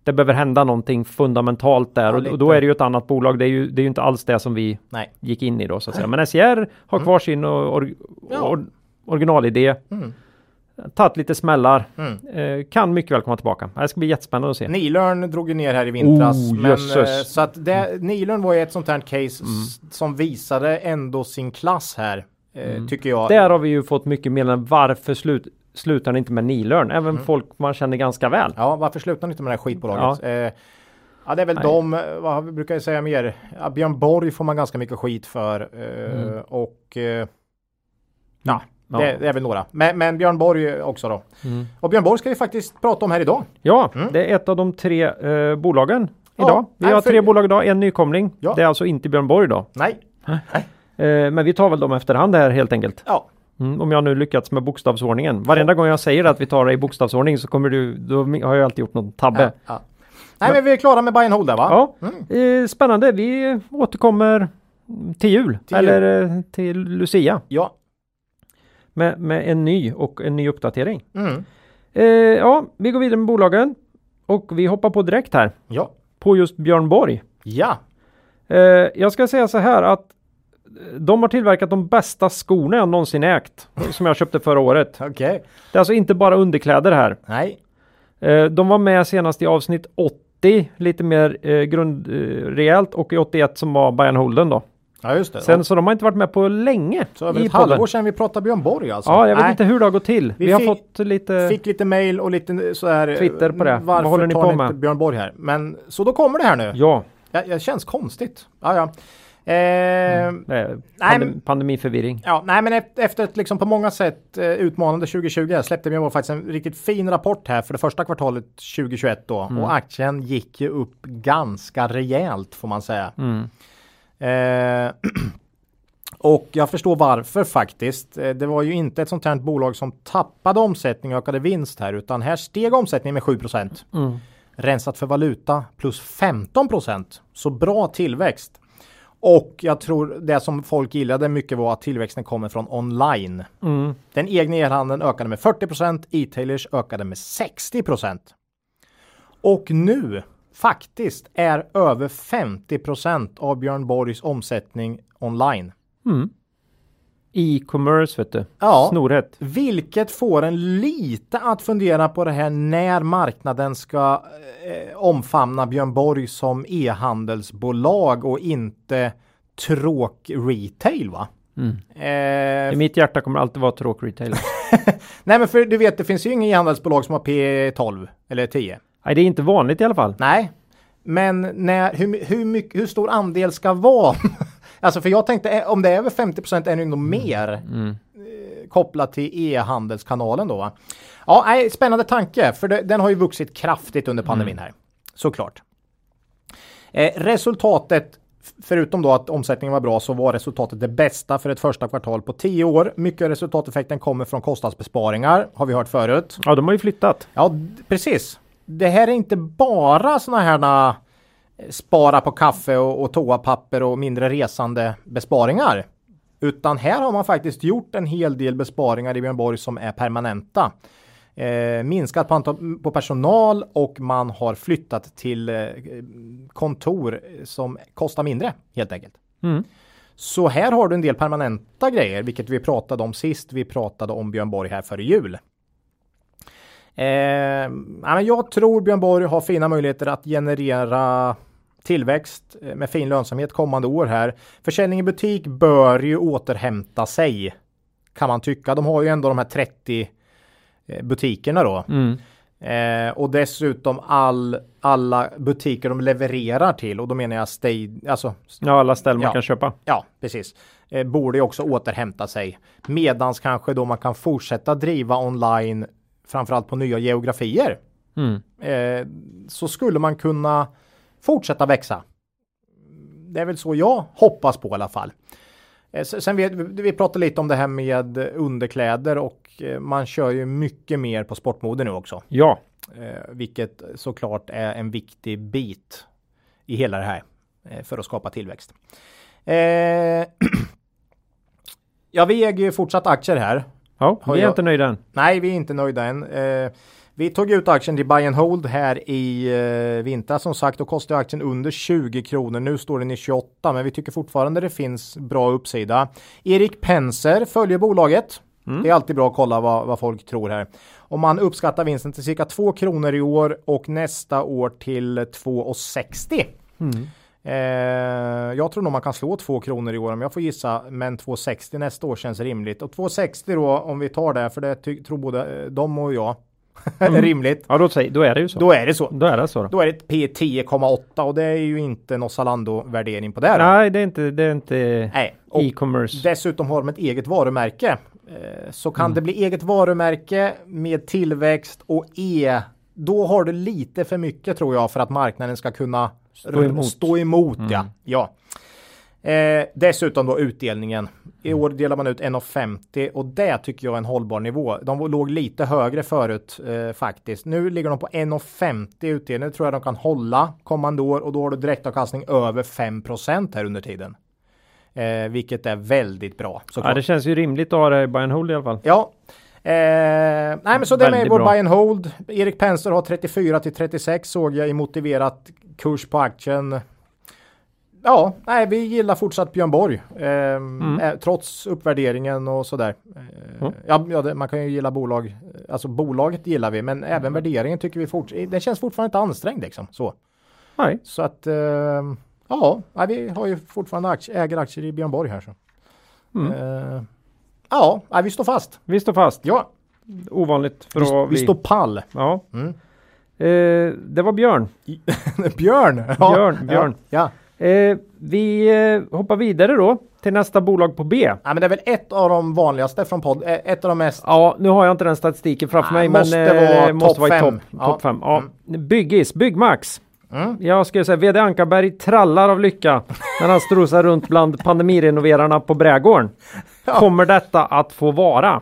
Det behöver hända någonting fundamentalt där Ja, och, då är det ju ett annat bolag. Det är ju, det är ju inte alls det som vi Nej. gick in i då så att säga. Men SCR har kvar sin or, Mm. Ja. or, originalidé. Mm. Tagit lite smällar. Mm. Eh, kan mycket väl komma tillbaka. Det ska bli jättespännande att se. Nilörn drog ju ner här i vintras. Oh, men, jösses. Mm. eh, så att det, Nilörn var ju ett sånt här case s- som visade ändå sin klass här. Eh, Tycker jag. Mm. Där har vi ju fått mycket meddelanden. Varför slut, slutar ni inte med Nilörn? Även Mm. folk man känner ganska väl. Ja, varför slutar ni inte med det här skitbolaget? Ja, eh, ja det är väl Nej. de, eh, vad vi brukar jag säga mer? Ja, Björn Borg får man ganska mycket skit för. Eh, Och eh, Mm. Ja. Det, det är väl några. Men, men Björn Borg också då. Mm. Och Björn Borg ska vi faktiskt prata om här idag. Ja, det är ett av de tre eh, bolagen idag. Vi nej, har för- tre bolag idag, en nykomling. Ja. Det är alltså inte Björn Borg då. Nej. Eh, men vi tar väl dem efterhand här helt enkelt. Ja, Mm, om jag nu lyckats med bokstavsordningen. Varenda gång jag säger att vi tar det i bokstavsordning så kommer du, då har jag alltid gjort någon tabbe. ja, ja. Nej men vi är klara med buy and hold där va? Ja, eh, spännande. Vi återkommer till jul. Till jul. eller eh, till Lucia. Ja. Med, med en ny och en ny uppdatering. Mm. Eh, ja, vi går vidare med bolagen. Och vi hoppar på direkt här. Ja. På just Björn Borg. Ja. Eh, jag ska säga så här att de har tillverkat de bästa skorna jag någonsin ägt. Som jag köpte förra året. Okej. Det är alltså inte bara underkläder här. Nej. Eh, de var med senast i avsnitt 80. Lite mer eh, grund, eh. Och i 81 som var Bayern Holden då. Ja just det. Sen så de har inte varit med på länge. så över i ett podden. halvår sedan vi pratade Björn Borg alltså. Ja, jag vet Nej. inte hur det har gått till. Vi, Vi har fick- fått lite... Fick lite mail och lite så här. Twitter på det. Varför Vad håller ni på med? Björn Borg här? Men så då kommer det här nu. Ja, Ja, det känns konstigt. Ja, ja. Eh, det är Nej, pandem- men- pandemiförvirring. Ja, nej men efter, ett liksom på många sätt eh, utmanande 2020 släppte Björn Borg faktiskt en riktigt fin rapport här för det första kvartalet 2021 då Mm. och aktien gick ju upp ganska rejält får man säga. Mm. Eh, och jag förstår varför faktiskt. Eh, Det var ju inte ett sånt här bolag som tappade omsättning och ökade vinst här utan här steg omsättningen med 7 Mm. Rensat för valuta plus 15% Så bra tillväxt. Och jag tror det som folk gillade mycket var att tillväxten kommer från online. Mm. Den egna elhandeln ökade med 40% e-tailers ökade med 60% Och nu faktiskt är över 50% av Björn Borgs omsättning online. Mm. E-commerce vet du. Ja. Snorhet. Vilket får en lite att fundera på det här när marknaden ska eh, omfamna Björn Borg som e-handelsbolag och inte tråk retail va? Mm. Eh, I mitt hjärta kommer det alltid vara tråk retail. nej men för du vet det finns ju inga e-handelsbolag som har P12 eller 10. Nej, det är inte vanligt i alla fall. Nej, men när, hur, hur, mycket, hur stor andel ska vara? alltså för jag tänkte eh, om det är över 50 är det nog mer Mm. eh, kopplat till e-handelskanalen då. Va? Ja, nej, spännande tanke för det, den har ju vuxit kraftigt under pandemin här. Såklart. Eh, resultatet Förutom då att omsättningen var bra så var resultatet det bästa för ett första kvartal på 10 år. Mycket av resultateffekten kommer från kostnadsbesparingar har vi hört förut. Ja, de har ju flyttat. Ja, precis. Det här är inte bara såna här spara på kaffe och, och toapapper och mindre resande besparingar. Utan här har man faktiskt gjort en hel del besparingar i Björn Borg som är permanenta. Eh, minskat på, antal, på personal och man har flyttat till eh, kontor som kostar mindre helt enkelt. Mm. Så här har du en del permanenta grejer, vilket vi pratade om sist. Vi pratade om Björn Borg här före jul. Eh, jag tror Björn Borg har fina möjligheter att generera tillväxt eh, med fin lönsamhet kommande år här. Försäljning i butik bör ju återhämta sig kan man tycka. De har ju ändå de här 30 eh, butikerna då. Mm. Eh, och dessutom all, alla butiker de levererar till och då menar jag stay, alltså Ja, alla ställen Ja. man kan köpa. Ja, precis. Eh, borde ju också återhämta sig. Medans kanske då man kan fortsätta driva online, framförallt på nya geografier. Mm. Eh, så skulle man kunna fortsätta växa. Det är väl så jag hoppas på i alla fall. Eh, sen vi vi pratade lite om det här med underkläder och eh, man kör ju mycket mer på sportmode nu också. Ja, Eh, vilket såklart är en viktig bit i hela det här för att skapa tillväxt. Ja, vi äger ju fortsatt aktier här. ja Har vi är jag- inte nöjda än. Nej, vi är inte nöjda än. Vi tog ut aktien till buy and hold här i eh, vinter. Som sagt, då kostar aktien under 20 kronor. Nu står den i 28, men vi tycker fortfarande det finns bra uppsida. Erik Penser följer bolaget. Det är alltid bra att kolla vad, vad folk tror här. Om man uppskattar vinsten till cirka 2 kronor i år och nästa år till 2,60. Eh, jag tror nog man kan slå 2 kronor i år om jag får gissa, men 2,60 nästa år känns rimligt. Och 2,60 då om vi tar det, för det tror både eh, de och jag är rimligt. Ja, då, då är det ju så. Då är det så. Då är det så. Då. Då är det ett P 10,8 och det är ju inte någon Zalando-värdering på det. här. Nej, det är inte, det är inte Nej. E-commerce. dessutom har de ett eget varumärke. Eh, Så Mm. kan det bli eget varumärke med tillväxt och E. Då har du lite för mycket tror jag för att marknaden ska kunna Stå emot. Stå emot ja. Mm. ja. Eh, dessutom då utdelningen. I år delar man ut 1,50 och det tycker jag är en hållbar nivå. De låg lite högre förut eh, faktiskt. Nu ligger de på 1,50 utdelning. Det tror jag de kan hålla kommande år och då har du direktavkastning över 5% här under tiden. Eh, vilket är väldigt bra. Ja, det känns ju rimligt att ha det i buy and hold i alla fall. Ja. Eh, nej men så det är med vår bra. buy and hold. Erik Penser har 34 till 36 såg jag i motiverat kurs på aktien. Ja, nej vi gillar fortsatt Björn Borg. Eh, eh, trots uppvärderingen och sådär. Eh, Mm. Ja, ja man kan ju gilla bolag. Alltså bolaget gillar vi men även värderingen tycker vi fort, Den känns fortfarande inte ansträngd liksom. Så, Nej, så att eh, ja, nej, vi har ju fortfarande aktier, äger aktier i Björn Borg här. Så. Mm. Eh, ja, nej, vi står fast. vi står fast. Ja, Ovanligt för vi, att vi står pall. Ja. Mm. Eh, det var Björn. Björn! Björn, Björn. Ja. Eh, vi eh, hoppar vidare då till nästa bolag på B. ja, men det är väl ett av de vanligaste från podd. eh, Ett av de mest. Ja, nu har jag inte den statistiken framför Nej, mig, måste men vara eh, måste topp vara i topp Ja. top fem. Ja. Byggis, Byggmax. Mm. Jag skulle säga VD Ankarberg trallar av lycka när han strosar runt bland pandemirenoverarna på Brädgården. Kommer detta att få vara?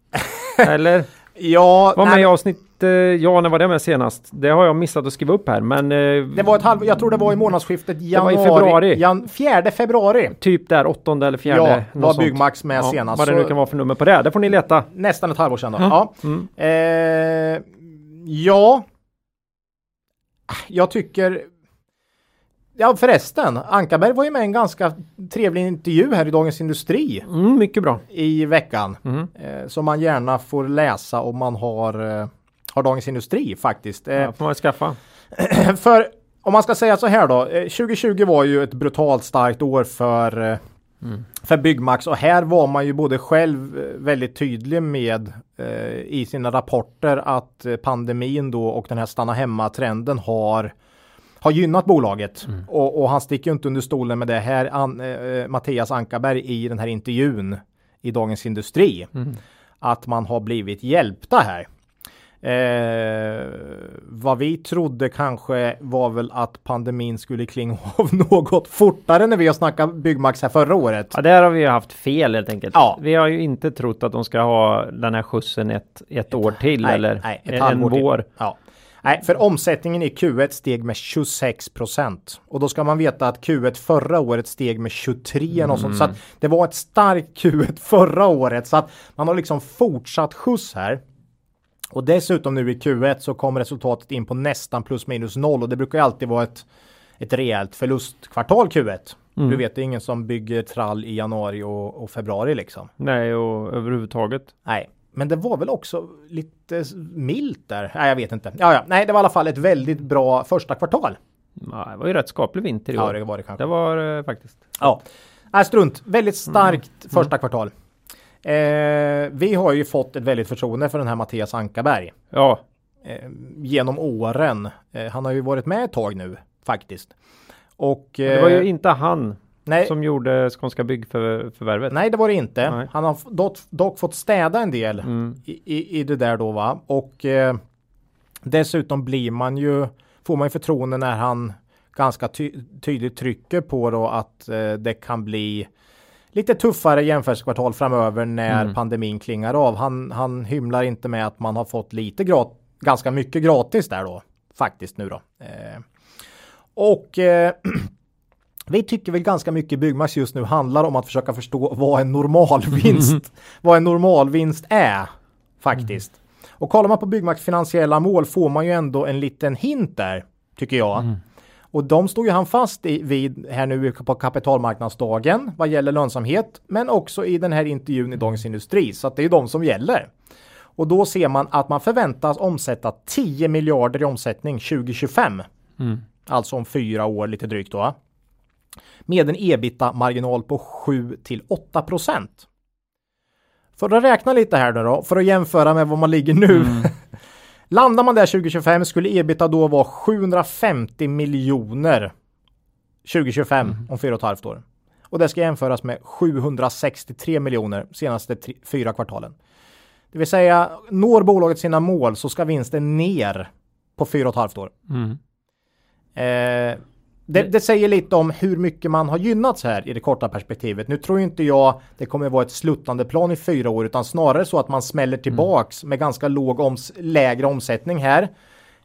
Eller? Ja, Var med i avsnitt, ja när var det med senast? Det har jag missat att skriva upp här men eh, det var ett halv, jag tror det var i månadsskiftet var i januari. februari. Jan, 4 februari. typ där åttonde eller fjärde. Ja, var. Byggmax med senast, Vad det nu kan vara för nummer på det. Det får ni leta. Nästan ett halvår sedan då. Ja. Ja. Mm. Eh, ja. Jag tycker Ja förresten, Ankarberg var ju med i en ganska trevlig intervju här i Dagens Industri Mm, mycket bra. i veckan. Mm. Eh, som man gärna får läsa om man har, eh, har Dagens Industri faktiskt. Eh, Ja, får man skaffa. för om man ska säga så här då. Eh, 2020 var ju ett brutalt starkt år för, eh, för Byggmax och här var man ju både själv eh, väldigt tydlig med eh, i sina rapporter att eh, pandemin då och den här stanna hemma trenden har har gynnat bolaget och, och han sticker ju inte under stolen med det här an, eh, Mattias Ankarberg i den här intervjun i Dagens Industri att man har blivit hjälpta här. Eh, vad vi trodde kanske var väl att pandemin skulle klinga av något fortare när vi har snackat Byggmax här förra året. Ja, där har vi ju haft fel helt enkelt. Ja. Vi har ju inte trott att de ska ha den här skjutsen ett, ett år till eller nej, ett en, en vår. Ja. Nej, för omsättningen i Q1 steg med 26 procent. Och då ska man veta att Q1 förra året steg med 23 och sånt. Så att det var ett starkt Q1 förra året. Så att man har liksom fortsatt skjuts här. Och dessutom nu i Q1 så kom resultatet in på nästan plus minus noll och det brukar ju alltid vara ett, ett rejält förlustkvartal Q1. Du vet, det är ingen som bygger trall i januari och, och februari liksom. Nej, och överhuvudtaget. Nej, men det var väl också lite milt där. Nej, jag vet inte. Ja, ja. Nej, det var i alla fall ett väldigt bra första kvartal. Ja, det var ju rätt skaplig vinter i år. Ja, det var det kanske. Det var eh, faktiskt. Ja, Nej, strunt. Väldigt starkt Mm. första kvartal. Eh, vi har ju fått ett väldigt förtroende för den här Mattias Ankarberg Ja, eh, genom åren. Eh, han har ju varit med ett tag nu faktiskt. Och det var ju eh, inte han nej, som gjorde Skånska Byggförvärvet. nej, det var det inte. Nej. Han har dock, dock fått städa en del Mm. i, i, i det där då va. Och eh, dessutom blir man ju, får man ju förtroende när han ganska ty tydligt trycker på då att eh, det kan bli lite tuffare jämförelsekvartal framöver när Mm. pandemin klingar av. Han, han hymlar inte med att man har fått lite grat ganska mycket gratis där då faktiskt nu då. Eh, och eh, vi tycker väl ganska mycket Byggmax just nu handlar om att försöka förstå vad en normalvinst, vad en normalvinst är faktiskt. Och kollar man på Byggmax finansiella mål får man ju ändå en liten hint där, tycker jag. Och de stod ju han fast i, vid här nu på kapitalmarknadsdagen vad gäller lönsamhet, men också i den här intervjun i Dagens Industri. Så att det är de som gäller. Och då ser man att man förväntas omsätta 10 miljarder i omsättning 2025. Mm. Alltså om fyra år lite drygt då. Med en ebita-marginal på 7 till 8 procent. För att räkna lite här nu då, för att jämföra med vad man ligger nu. Landar man där 2025 skulle ebita då vara 750 miljoner 2025 om fyra och ett halvt år. Och det ska jämföras med 763 miljoner senaste tre, fyra kvartalen. Det vill säga, når bolaget sina mål så ska vinsten ner på fyra och ett halvt år. Mm. Eh, det, det säger lite om hur mycket man har gynnats här i det korta perspektivet. Nu tror inte jag det kommer vara ett sluttande plan i fyra år utan snarare så att man smäller tillbaks med ganska låg oms lägre omsättning här.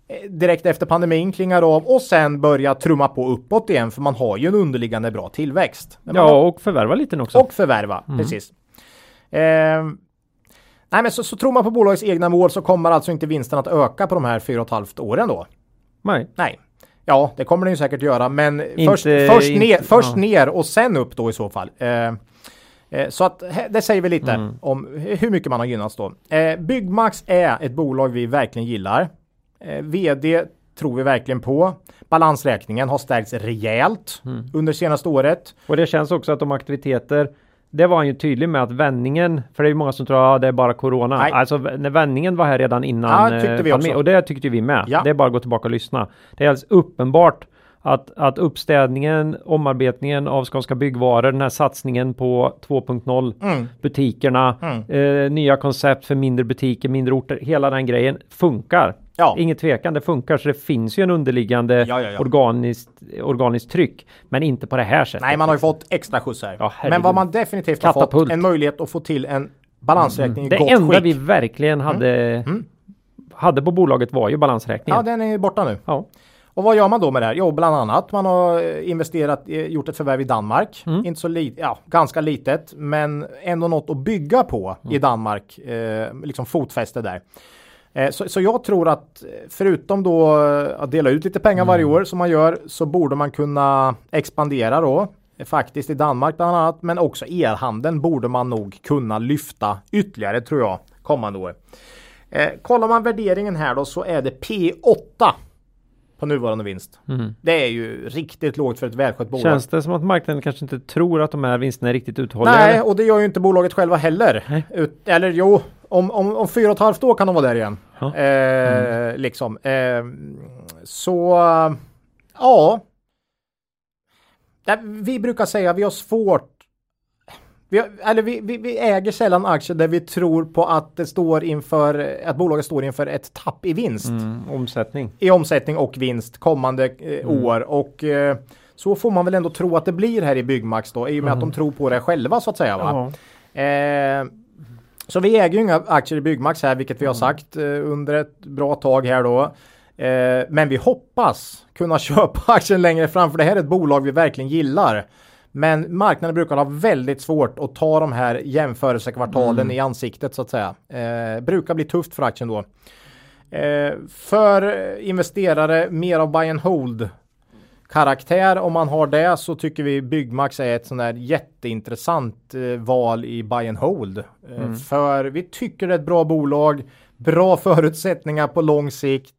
eh, Direkt efter pandemin klingar av och sen börja trumma på uppåt igen för man har ju en underliggande bra tillväxt. Men man har- Ja, och förvärva lite också. och förvärva, precis. Eh, nej men så, så tror man på bolagets egna mål så kommer alltså inte vinsten att öka på de här fyra och ett halvt åren då. Nej. Nej. Ja, det kommer den ju säkert göra, men Inte- först, först, inte- ner, först ja. ner och sen upp då i så fall. Eh, eh, så att det säger vi lite Mm. om hur mycket man har gynnats då. Eh, Byggmax är ett bolag vi verkligen gillar. Eh, VD tror vi verkligen på. Balansräkningen har stärkts rejält Mm. under senaste året. Och det känns också att de aktiviteter det var han ju tydlig med att vändningen, för det är ju många som tror att det är bara corona. Nej. Alltså när vändningen var här redan innan. Ja, tyckte eh, vi också. Och det tyckte vi med. Ja. Det är bara att gå tillbaka och lyssna. Det är alldeles uppenbart att, att uppstädningen, omarbetningen av Skånska Byggvaror, den här satsningen på 2.0, Mm. butikerna, eh, nya koncept för mindre butiker, mindre orter, hela den grejen funkar. Ja. Inget tvekan, det funkar. Så det finns ju en underliggande Ja, ja, ja. Organiskt, organiskt tryck, men inte på det här sättet. Nej, man har ju fått extra skjuts här. Men vad man definitivt har fått Katapult. en möjlighet att få till en balansräkning i Det gott enda skick. vi verkligen hade, hade på bolaget var ju balansräkningen. Ja, den är borta nu. Ja. Och vad gör man då med det här? Jo, bland annat man har eh, investerat, eh, gjort ett förvärv i Danmark. Mm. Inte så litet, ja, ganska litet, men ändå något att bygga på i Mm. Danmark. Eh, liksom fotfäste där. Eh, så, så jag tror att eh, förutom då eh, att dela ut lite pengar varje Mm. år som man gör så borde man kunna expandera då. Faktiskt i Danmark bland annat, men också e-handeln borde man nog kunna lyfta ytterligare tror jag kommande år. Eh, kollar man värderingen här då så är det P8 på nuvarande vinst. Det är ju riktigt lågt för ett välskött bolag. Känns det som att marknaden kanske inte tror att de här vinsterna är riktigt uthålliga? Nej, eller? och det gör ju inte bolaget själva heller. Ut, eller jo, om, om, om fyra och ett halvt år kan de vara där igen. Ja. Eh, Liksom. Eh, så, ja. Vi brukar säga vi har svårt vi, har, eller vi, vi, vi äger sällan aktier där vi tror på att det står inför att bolaget står inför ett tapp i vinst Mm, omsättning. i omsättning och vinst kommande eh, år och eh, så får man väl ändå tro att det blir här i Byggmax då i och med att de tror på det själva så att säga. Va? Eh, så vi äger ju inga aktier i Byggmax här, vilket vi har sagt eh, under ett bra tag här då. Eh, men vi hoppas kunna köpa aktien längre fram, för det här är ett bolag vi verkligen gillar. Men marknaden brukar ha väldigt svårt att ta de här jämförelsekvartalen i ansiktet så att säga. Eh, brukar bli tufft för aktien då. Eh, för investerare, mer av buy and hold karaktär. Om man har det så tycker vi Byggmax är ett sånt där jätteintressant eh, val i buy and hold. Eh, För vi tycker det är ett bra bolag, bra förutsättningar på lång sikt.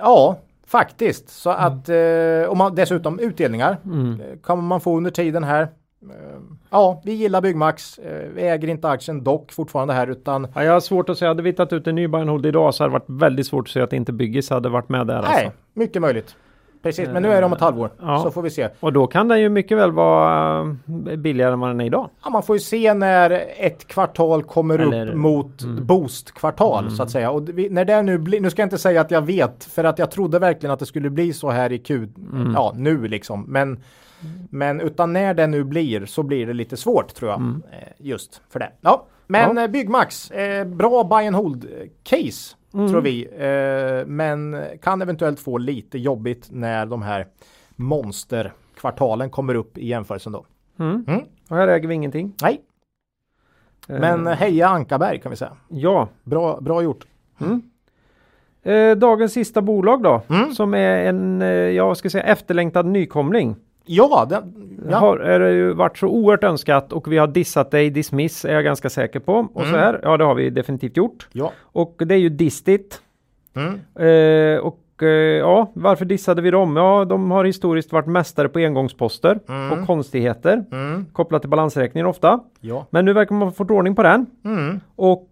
Ja, Faktiskt, så att eh, och man, dessutom utdelningar Mm. eh, kan man få under tiden här. Eh, ja, vi gillar Byggmax. Eh, vi äger inte aktien dock fortfarande här utan Ja, jag har svårt att säga, hade vi tagit ut en ny buy and hold idag så hade det varit väldigt svårt att säga att inte Byggis hade varit med där. nej, Alltså. mycket möjligt. Precis, men nu är det om ett halvår Ja. så får vi se. Och då kan den ju mycket väl vara eh, billigare än vad den är idag. Ja, man får ju se när ett kvartal kommer Eller- upp mot boost-kvartal så att säga. Och vi, när det nu blir, nu ska jag inte säga att jag vet, för att jag trodde verkligen att det skulle bli så här i Q, ja nu liksom. Men, men utan när det nu blir så blir det lite svårt tror jag. eh, Just för det. Ja, men Ja. eh, Byggmax, eh, bra buy and hold eh, case tror vi. Eh, men kan eventuellt få lite jobbigt när de här monsterkvartalen kommer upp i jämförelsen då. Mm. Mm. Och här äger vi ingenting. Nej, men Eh, heja Ankarberg kan vi säga. ja, Bra, bra gjort. eh, dagens sista bolag då. Mm. Som är en, eh, ja vad ska jag säga, efterlängtad nykomling. Ja, den, ja. Har är det ju varit så oerhört önskat och vi har dissat dig, dismiss är jag ganska säker på. Och Mm. så här, ja det har vi definitivt gjort. ja. Och det är ju Distit. Mm. Eh, och eh, ja, varför dissade vi dem? Ja, de har historiskt varit mästare på engångsposter Mm. och konstigheter Mm. kopplat till balansräkningen ofta. Ja. Men nu verkar man ha fått ordning på den. Mm. Och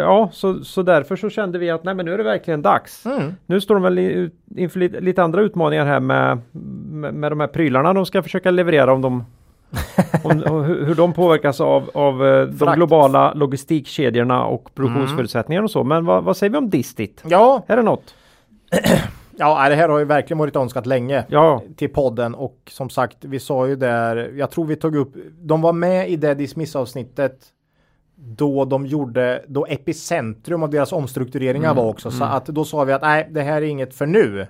ja, så, så därför så kände vi att nej men nu är det verkligen dags. Mm. Nu står de väl inför lite, lite andra utmaningar här med, med, med de här prylarna de ska försöka leverera om de om, hur, hur de påverkas av, av eh, de Frakt. globala logistikkedjorna och produktionsförutsättningarna och så. Men vad, vad säger vi om Distit? Ja, Är det något? ja, det här har ju verkligen varit önskat länge. Ja, till podden och som sagt vi sa ju där, jag tror vi tog upp, de var med i det dismissavsnittet då de gjorde, då epicentrum av deras omstruktureringar var också. Så att då sa vi att nej, det här är inget för nu.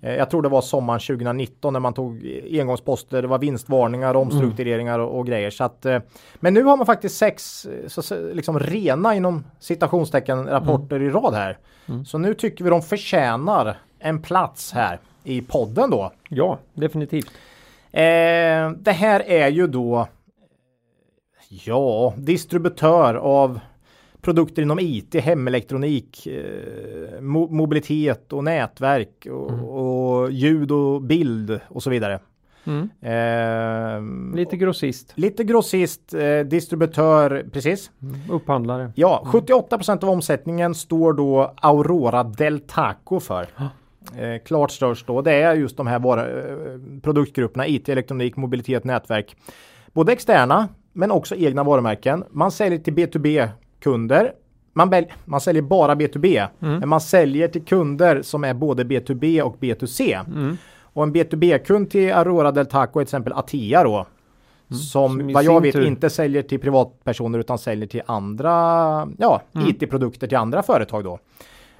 Eh, Jag tror det var sommaren 2019 när man tog engångsposter, det var vinstvarningar, omstruktureringar och, och grejer. Så att, eh, men nu har man faktiskt sex eh, så, liksom rena inom citationstecken rapporter i rad här. Så nu tycker vi de förtjänar en plats här i podden då. ja, definitivt. Eh, det här är ju då ja, distributör av produkter inom IT, hemelektronik, eh, mo mobilitet och nätverk och, och ljud och bild och så vidare. Mm. Eh, Lite grossist, lite grossist, eh, distributör, precis. upphandlare. Ja, 78% av omsättningen står då Aurora Del Taco för. Eh, klart störst då. Det är just de här våra, eh, produktgrupperna IT, elektronik, mobilitet, nätverk. Både externa men också egna varumärken. Man säljer till B2B-kunder. Man, man säljer bara B2B, men man säljer till kunder som är både B2B och B2C. Och en B2B-kund till Aurora Del Taco är till exempel Atea då. Som, Som i vad jag vet tur- inte säljer till privatpersoner utan säljer till andra ja, IT-produkter till andra företag då.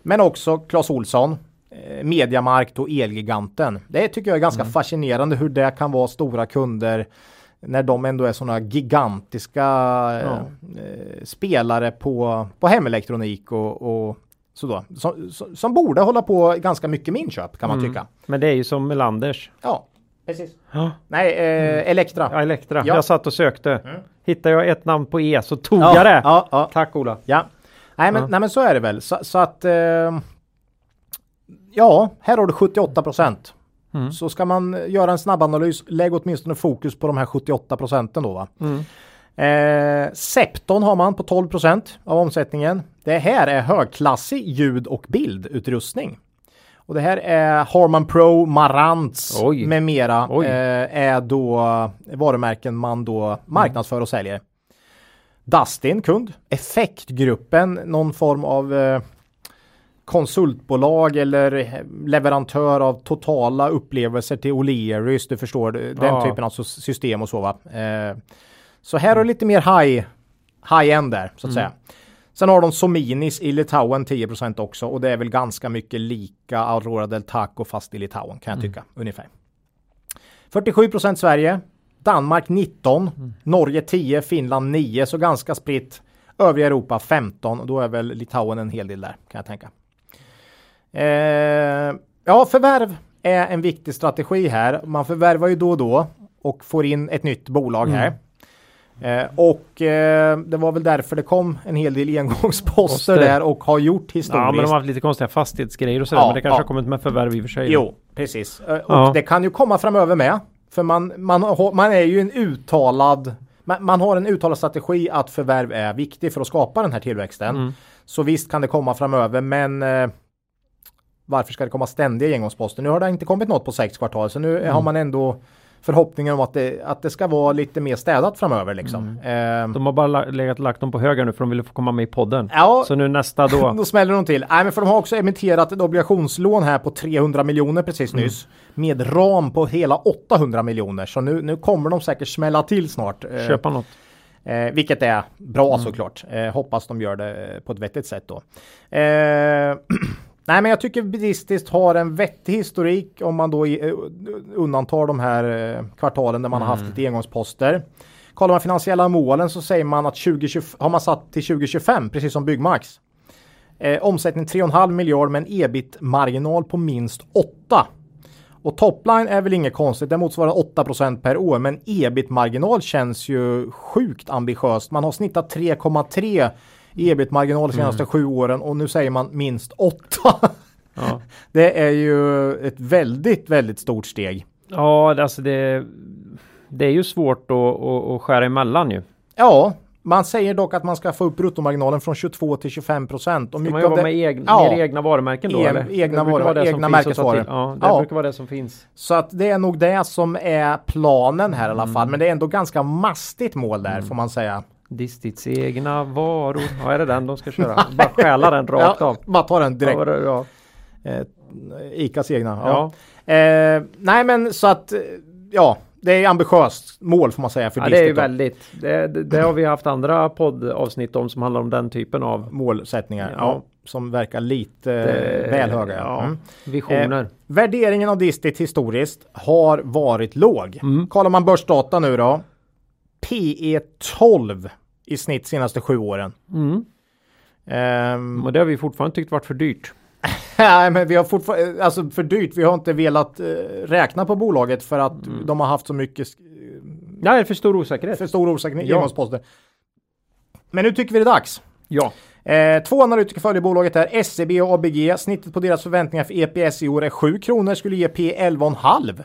Men också Clas Olsson, eh, Mediamarkt och Elgiganten. Det tycker jag är ganska fascinerande hur det kan vara stora kunder när de ändå är sådana gigantiska eh, eh, spelare på, på hemelektronik och, och sådär. Som, som, borde hålla på ganska mycket med inköp kan man tycka. Men det är ju som Melanders. Ja, precis. Ja. Nej, eh, Elektra. Ja, Elektra. Ja. Jag satt och sökte. Hittade jag ett namn på E så tog Ja, jag det. ja, ja. Tack Ola. Ja, nej men, Ja. nej, men så är det väl. Så, så att eh, ja, här har du 78 procent. Mm. Så ska man göra en snabbanalys, lägg åtminstone fokus på de här 78 procenten då. Va? Mm. Eh, Septon har man på 12 procent av omsättningen. Det här är högklassig ljud och bildutrustning. Och det här är Harman Pro, Marantz Oj. med mera Oj. eh, är då varumärken man då marknadsför och säljer. Dustin kund, Effektgruppen, någon form av eh, konsultbolag eller leverantör av totala upplevelser till O'Learys, du förstår, den Ja. typen av system och så va. Eh, så här är lite mer high, high end där så att säga. Sen har de Sominis i Litauen 10% också och det är väl ganska mycket lika Aurora del Taco fast i Litauen kan jag tycka ungefär. 47% Sverige, Danmark 19, Norge 10, Finland 9 så ganska spritt. Övriga Europa 15 och då är väl Litauen en hel del där kan jag tänka. Eh, ja, förvärv är en viktig strategi här. Man förvärvar ju då och då och får in ett nytt bolag här. Eh, och eh, det var väl därför det kom en hel del engångsposter Poster. där och har gjort historiskt. Ja, men de har haft lite konstiga fastighetsgrejer och sådär. Ja, men det kanske ja. har kommit med förvärv i och för sig. Jo, precis. Eh, Och Ja. det kan ju komma framöver med. För man, man, man är ju en uttalad man, man har en uttalad strategi att förvärv är viktig för att skapa den här tillväxten. Mm. Så visst kan det komma framöver men eh, varför ska det komma ständiga engångsposter? Nu har det inte kommit något på sex kvartal så nu Mm. har man ändå förhoppningen om att det, att det ska vara lite mer städat framöver liksom. Mm. Eh, De har bara legat, lagt dem på höger nu för de ville få komma med i podden. ja, Så nu nästa då. då smäller de till. Nej, men för de har också emitterat ett obligationslån här på 300 miljoner precis Mm. nyss. Med ram på hela 800 miljoner. Så nu, nu kommer de säkert smälla till snart. Eh, Köpa något. Eh, vilket är bra Mm. såklart. Eh, hoppas de gör det eh, på ett vettigt sätt då. Eh, nej men jag tycker Buddhistiskt har en vettig historik om man då i, eh, undantar de här eh, kvartalen där man har Mm. haft lite engångsposter. Kollar man finansiella målen så säger man att 2020, har man satt till 2025 precis som Byggmax. Eh, omsättning 3,5 miljard med en ebit-marginal på minst 8. Och topline är väl inget konstigt, det motsvarar 8% per år, men ebit-marginal känns ju sjukt ambitiöst. Man har snittat 3,3 i ebit-marginal de senaste sju åren och nu säger man minst 8. Ja. det är ju ett väldigt, väldigt stort steg. Ja, alltså det, det är ju svårt att, att, att skära emellan ju. Ja, man säger dock att man ska få upp bruttomarginalen från 22 till 25 procent. Ska man jobba det, med egna, Ja. egna varumärken då? E- eller? egna Det brukar varor- vara det som egna märkesvaror. Ja, det Ja. brukar vara det som finns. Så att det är nog det som är planen här i alla Mm. fall. Men det är ändå ganska mastigt mål där får man säga. Distits egna varor. Ja, är det den de ska köra? Bara stjäla den rakt Ja, av. bara ta den direkt. Ja, ja. Eh, Icas egna. Ja. Eh, nej men så att eh, ja, det är ambitiöst mål får man säga för Ja, det är väldigt. Det, det, det har vi haft andra poddavsnitt om som handlar om den typen av målsättningar. Ja. Som verkar lite Det- väl höga. ja. Mm. visioner. Värderingen av Disney historiskt har varit låg. Mm. Kollar man börsdata nu då. PE 12 i snitt senaste sju åren. Mm. Ehm, Och det har vi fortfarande tyckt varit för dyrt. Nej, men vi har fortfarande, alltså för dyrt. Vi har inte velat eh, räkna på bolaget för att Mm. de har haft så mycket sk- Nej, för stor osäkerhet. för stor osäkerhet Ja. engångsposter. Men nu tycker vi det är dags. Ja. Eh, två analytiker följer bolaget här, SEB och ABG. Snittet på deras förväntningar för EPS i år är 7 kronor, skulle ge P 11,5.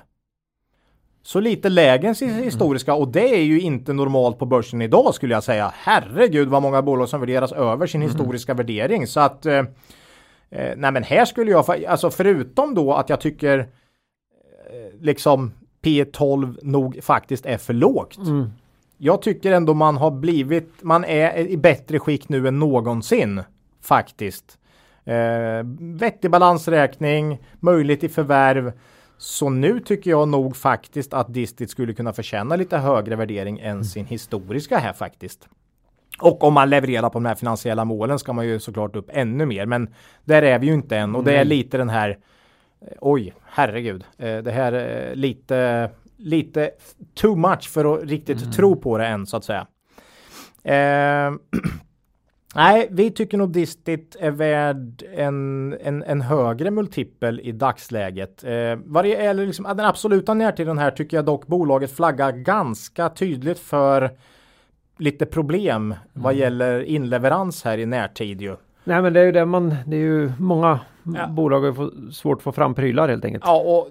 Så lite lägre än sin historiska och det är ju inte normalt på börsen idag skulle jag säga. Herregud vad många bolag som värderas över sin historiska värdering. Så att eh, eh, nej men här skulle jag, alltså förutom då att jag tycker eh, liksom P12 nog faktiskt är för lågt. Mm. Jag tycker ändå man har blivit, man är i bättre skick nu än någonsin faktiskt. Eh, vettig balansräkning, möjlighet till förvärv. Så nu tycker jag nog faktiskt att Distit skulle kunna förtjäna lite högre värdering än sin historiska här faktiskt. Och om man levererar på de här finansiella målen ska man ju såklart upp ännu mer. Men där är vi ju inte än och det är lite den här eh, Oj, herregud. Eh, Det här är lite, lite too much för att riktigt tro på det än så att säga. Eh, nej, vi tycker nog Distit är värd en, en, en högre multipel i dagsläget. Eh, vad det gäller liksom, den absoluta närtiden här tycker jag dock bolaget flaggar ganska tydligt för lite problem vad gäller inleverans här i närtid ju. Nej, men det är ju det man, det är ju många Ja. bolag har svårt att få fram prylar helt enkelt. Ja, och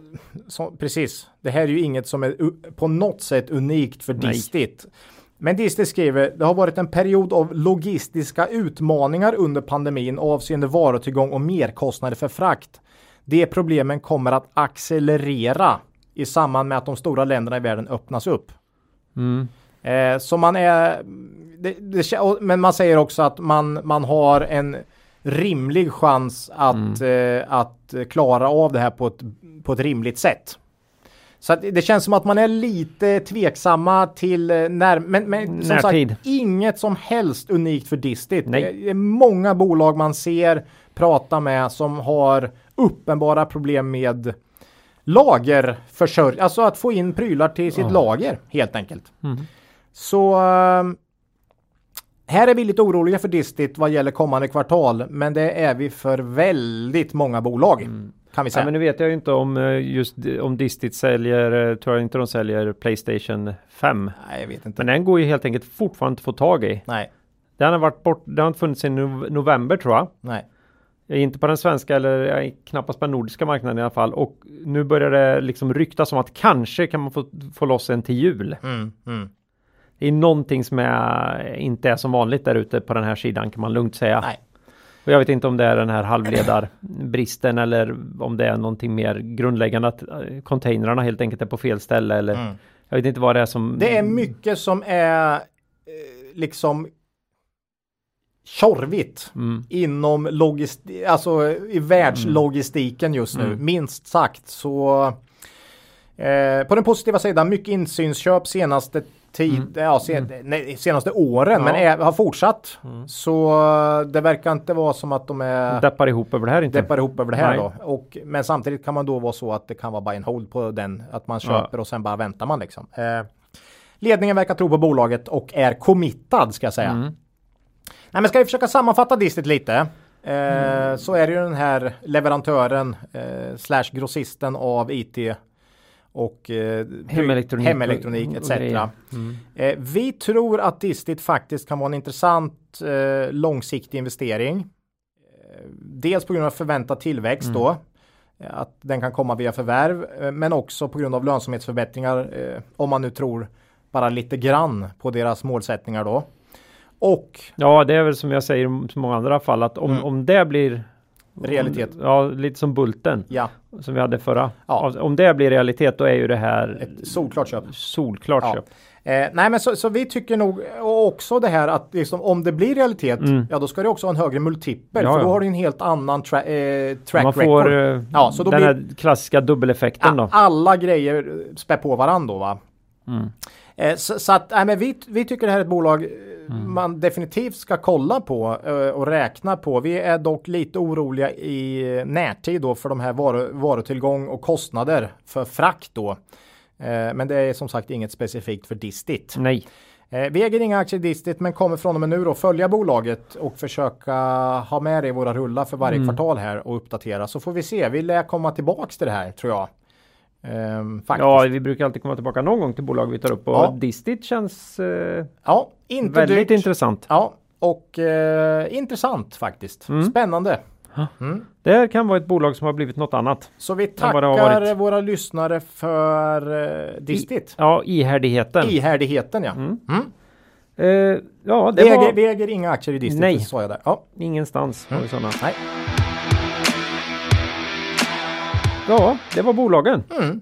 så, precis. Det här är ju inget som är på något sätt unikt för Nej. Distit. Men Distit skriver, det har varit en period av logistiska utmaningar under pandemin avseende varutillgång och merkostnader för frakt. De problemen kommer att accelerera i samband med att de stora länderna i världen öppnas upp. Mm. Eh, så man är, det, det, men man säger också att man, man har en rimlig chans att, eh, att klara av det här på ett, på ett rimligt sätt. Så det känns som att man är lite tveksamma till eh, när, men, men som Närtid. sagt inget som helst unikt för Distit. Nej. Det är många bolag man ser, prata med som har uppenbara problem med lagerförsörjning, alltså att få in prylar till sitt Ja. lager helt enkelt. Mm. Så ehm, här är vi lite oroliga för Distit vad gäller kommande kvartal, men det är vi för väldigt många bolag. Kan vi säga. Ja, men nu vet jag ju inte om eh, just om Distit säljer, eh, tror jag inte de säljer Playstation 5. Nej, jag vet inte. Men den går ju helt enkelt fortfarande inte få tag i. Nej, Den har varit bort, den har inte funnits nov- november tror jag. nej. Inte på den svenska eller knappast på den nordiska marknaden i alla fall. Och nu börjar det liksom ryktas om att kanske kan man få, få loss en till jul. Mm, mm. Det är någonting som är, inte är som vanligt där ute på den här sidan kan man lugnt säga. Nej. Och jag vet inte om det är den här halvledarbristen eller om det är någonting mer grundläggande att eh, containrarna helt enkelt är på fel ställe eller Mm. jag vet inte vad det är som... Det är mycket som är eh, liksom tjorvigt Mm. inom logistik, alltså i världslogistiken just nu, Mm. minst sagt. Så eh, på den positiva sidan, mycket insynsköp senaste tid, ja, sen, nej, senaste åren, Mm. Ja. men är, har fortsatt. Så eh, det verkar inte vara som att de är Deppar ihop över det här inte. deppar ihop över det här Nej. då. Och, men samtidigt kan man då vara så att det kan vara buy and hold på den, att man Ja. köper och sen bara väntar man liksom. Eh, ledningen verkar tro på bolaget och är committad ska jag säga. Mm. Nej, men ska vi försöka sammanfatta distet lite? Eh, Mm. Så är det ju den här leverantören eh, slash grossisten av IT och eh, Hemelektronik och- hemelektronik och etc. grejer. Mm. Eh, vi tror att Distit faktiskt kan vara en intressant eh, långsiktig investering. Dels på grund av förväntad tillväxt Mm. då. Att den kan komma via förvärv. Men också på grund av lönsamhetsförbättringar. Om man nu tror bara lite grann på deras målsättningar då. Och Ja, det är väl som jag säger i många andra fall att om, Mm. om det blir Realitet. Ja, lite som Bulten ja, som vi hade förra. Ja. Om det blir realitet då är ju det här ett solklart köp. solklart Ja. köp. Eh, nej men så, så vi tycker nog också det här att liksom, om det blir realitet, Mm. ja då ska det också ha en högre multipel. Ja, för då har du en helt annan tra- eh, track Man record. får eh, Ja, så då den blir- här klassiska dubbeleffekten då. alla grejer spär på varandra då va. Mm. Eh, så, så att nej, men vi, vi tycker det här är ett bolag eh, Mm. man definitivt ska kolla på eh, och räkna på. Vi är dock lite oroliga i närtid då för de här varu, varutillgång och kostnader för frakt då. Eh, men det är som sagt inget specifikt för Distit. Nej. Vi äger inga aktier i Distit men kommer från och med nu då följa bolaget och försöka ha med det i våra rullar för varje Mm. kvartal här och uppdatera. Så får vi se. Vi lär komma tillbaks till det här tror jag. Ehm. Ja, Ja, vi brukar alltid komma tillbaka någon gång till bolag vi tar upp och Ja. Distit känns eh, inte väldigt dyrt. intressant. Ja, och eh, intressant faktiskt. Mm. Spännande. Det här kan vara ett bolag som har blivit något annat. Så vi tackar våra lyssnare för eh, Distit. Ja, ihärdigheten. Ihärdigheten ja. Mm. Mm. Eh, ja, det Vi, var äger, vi äger inga aktier i Distit. Nej. sa jag där. Ja. ingenstans. Har vi sådana. Nej. Ja, det var bolagen. Mm.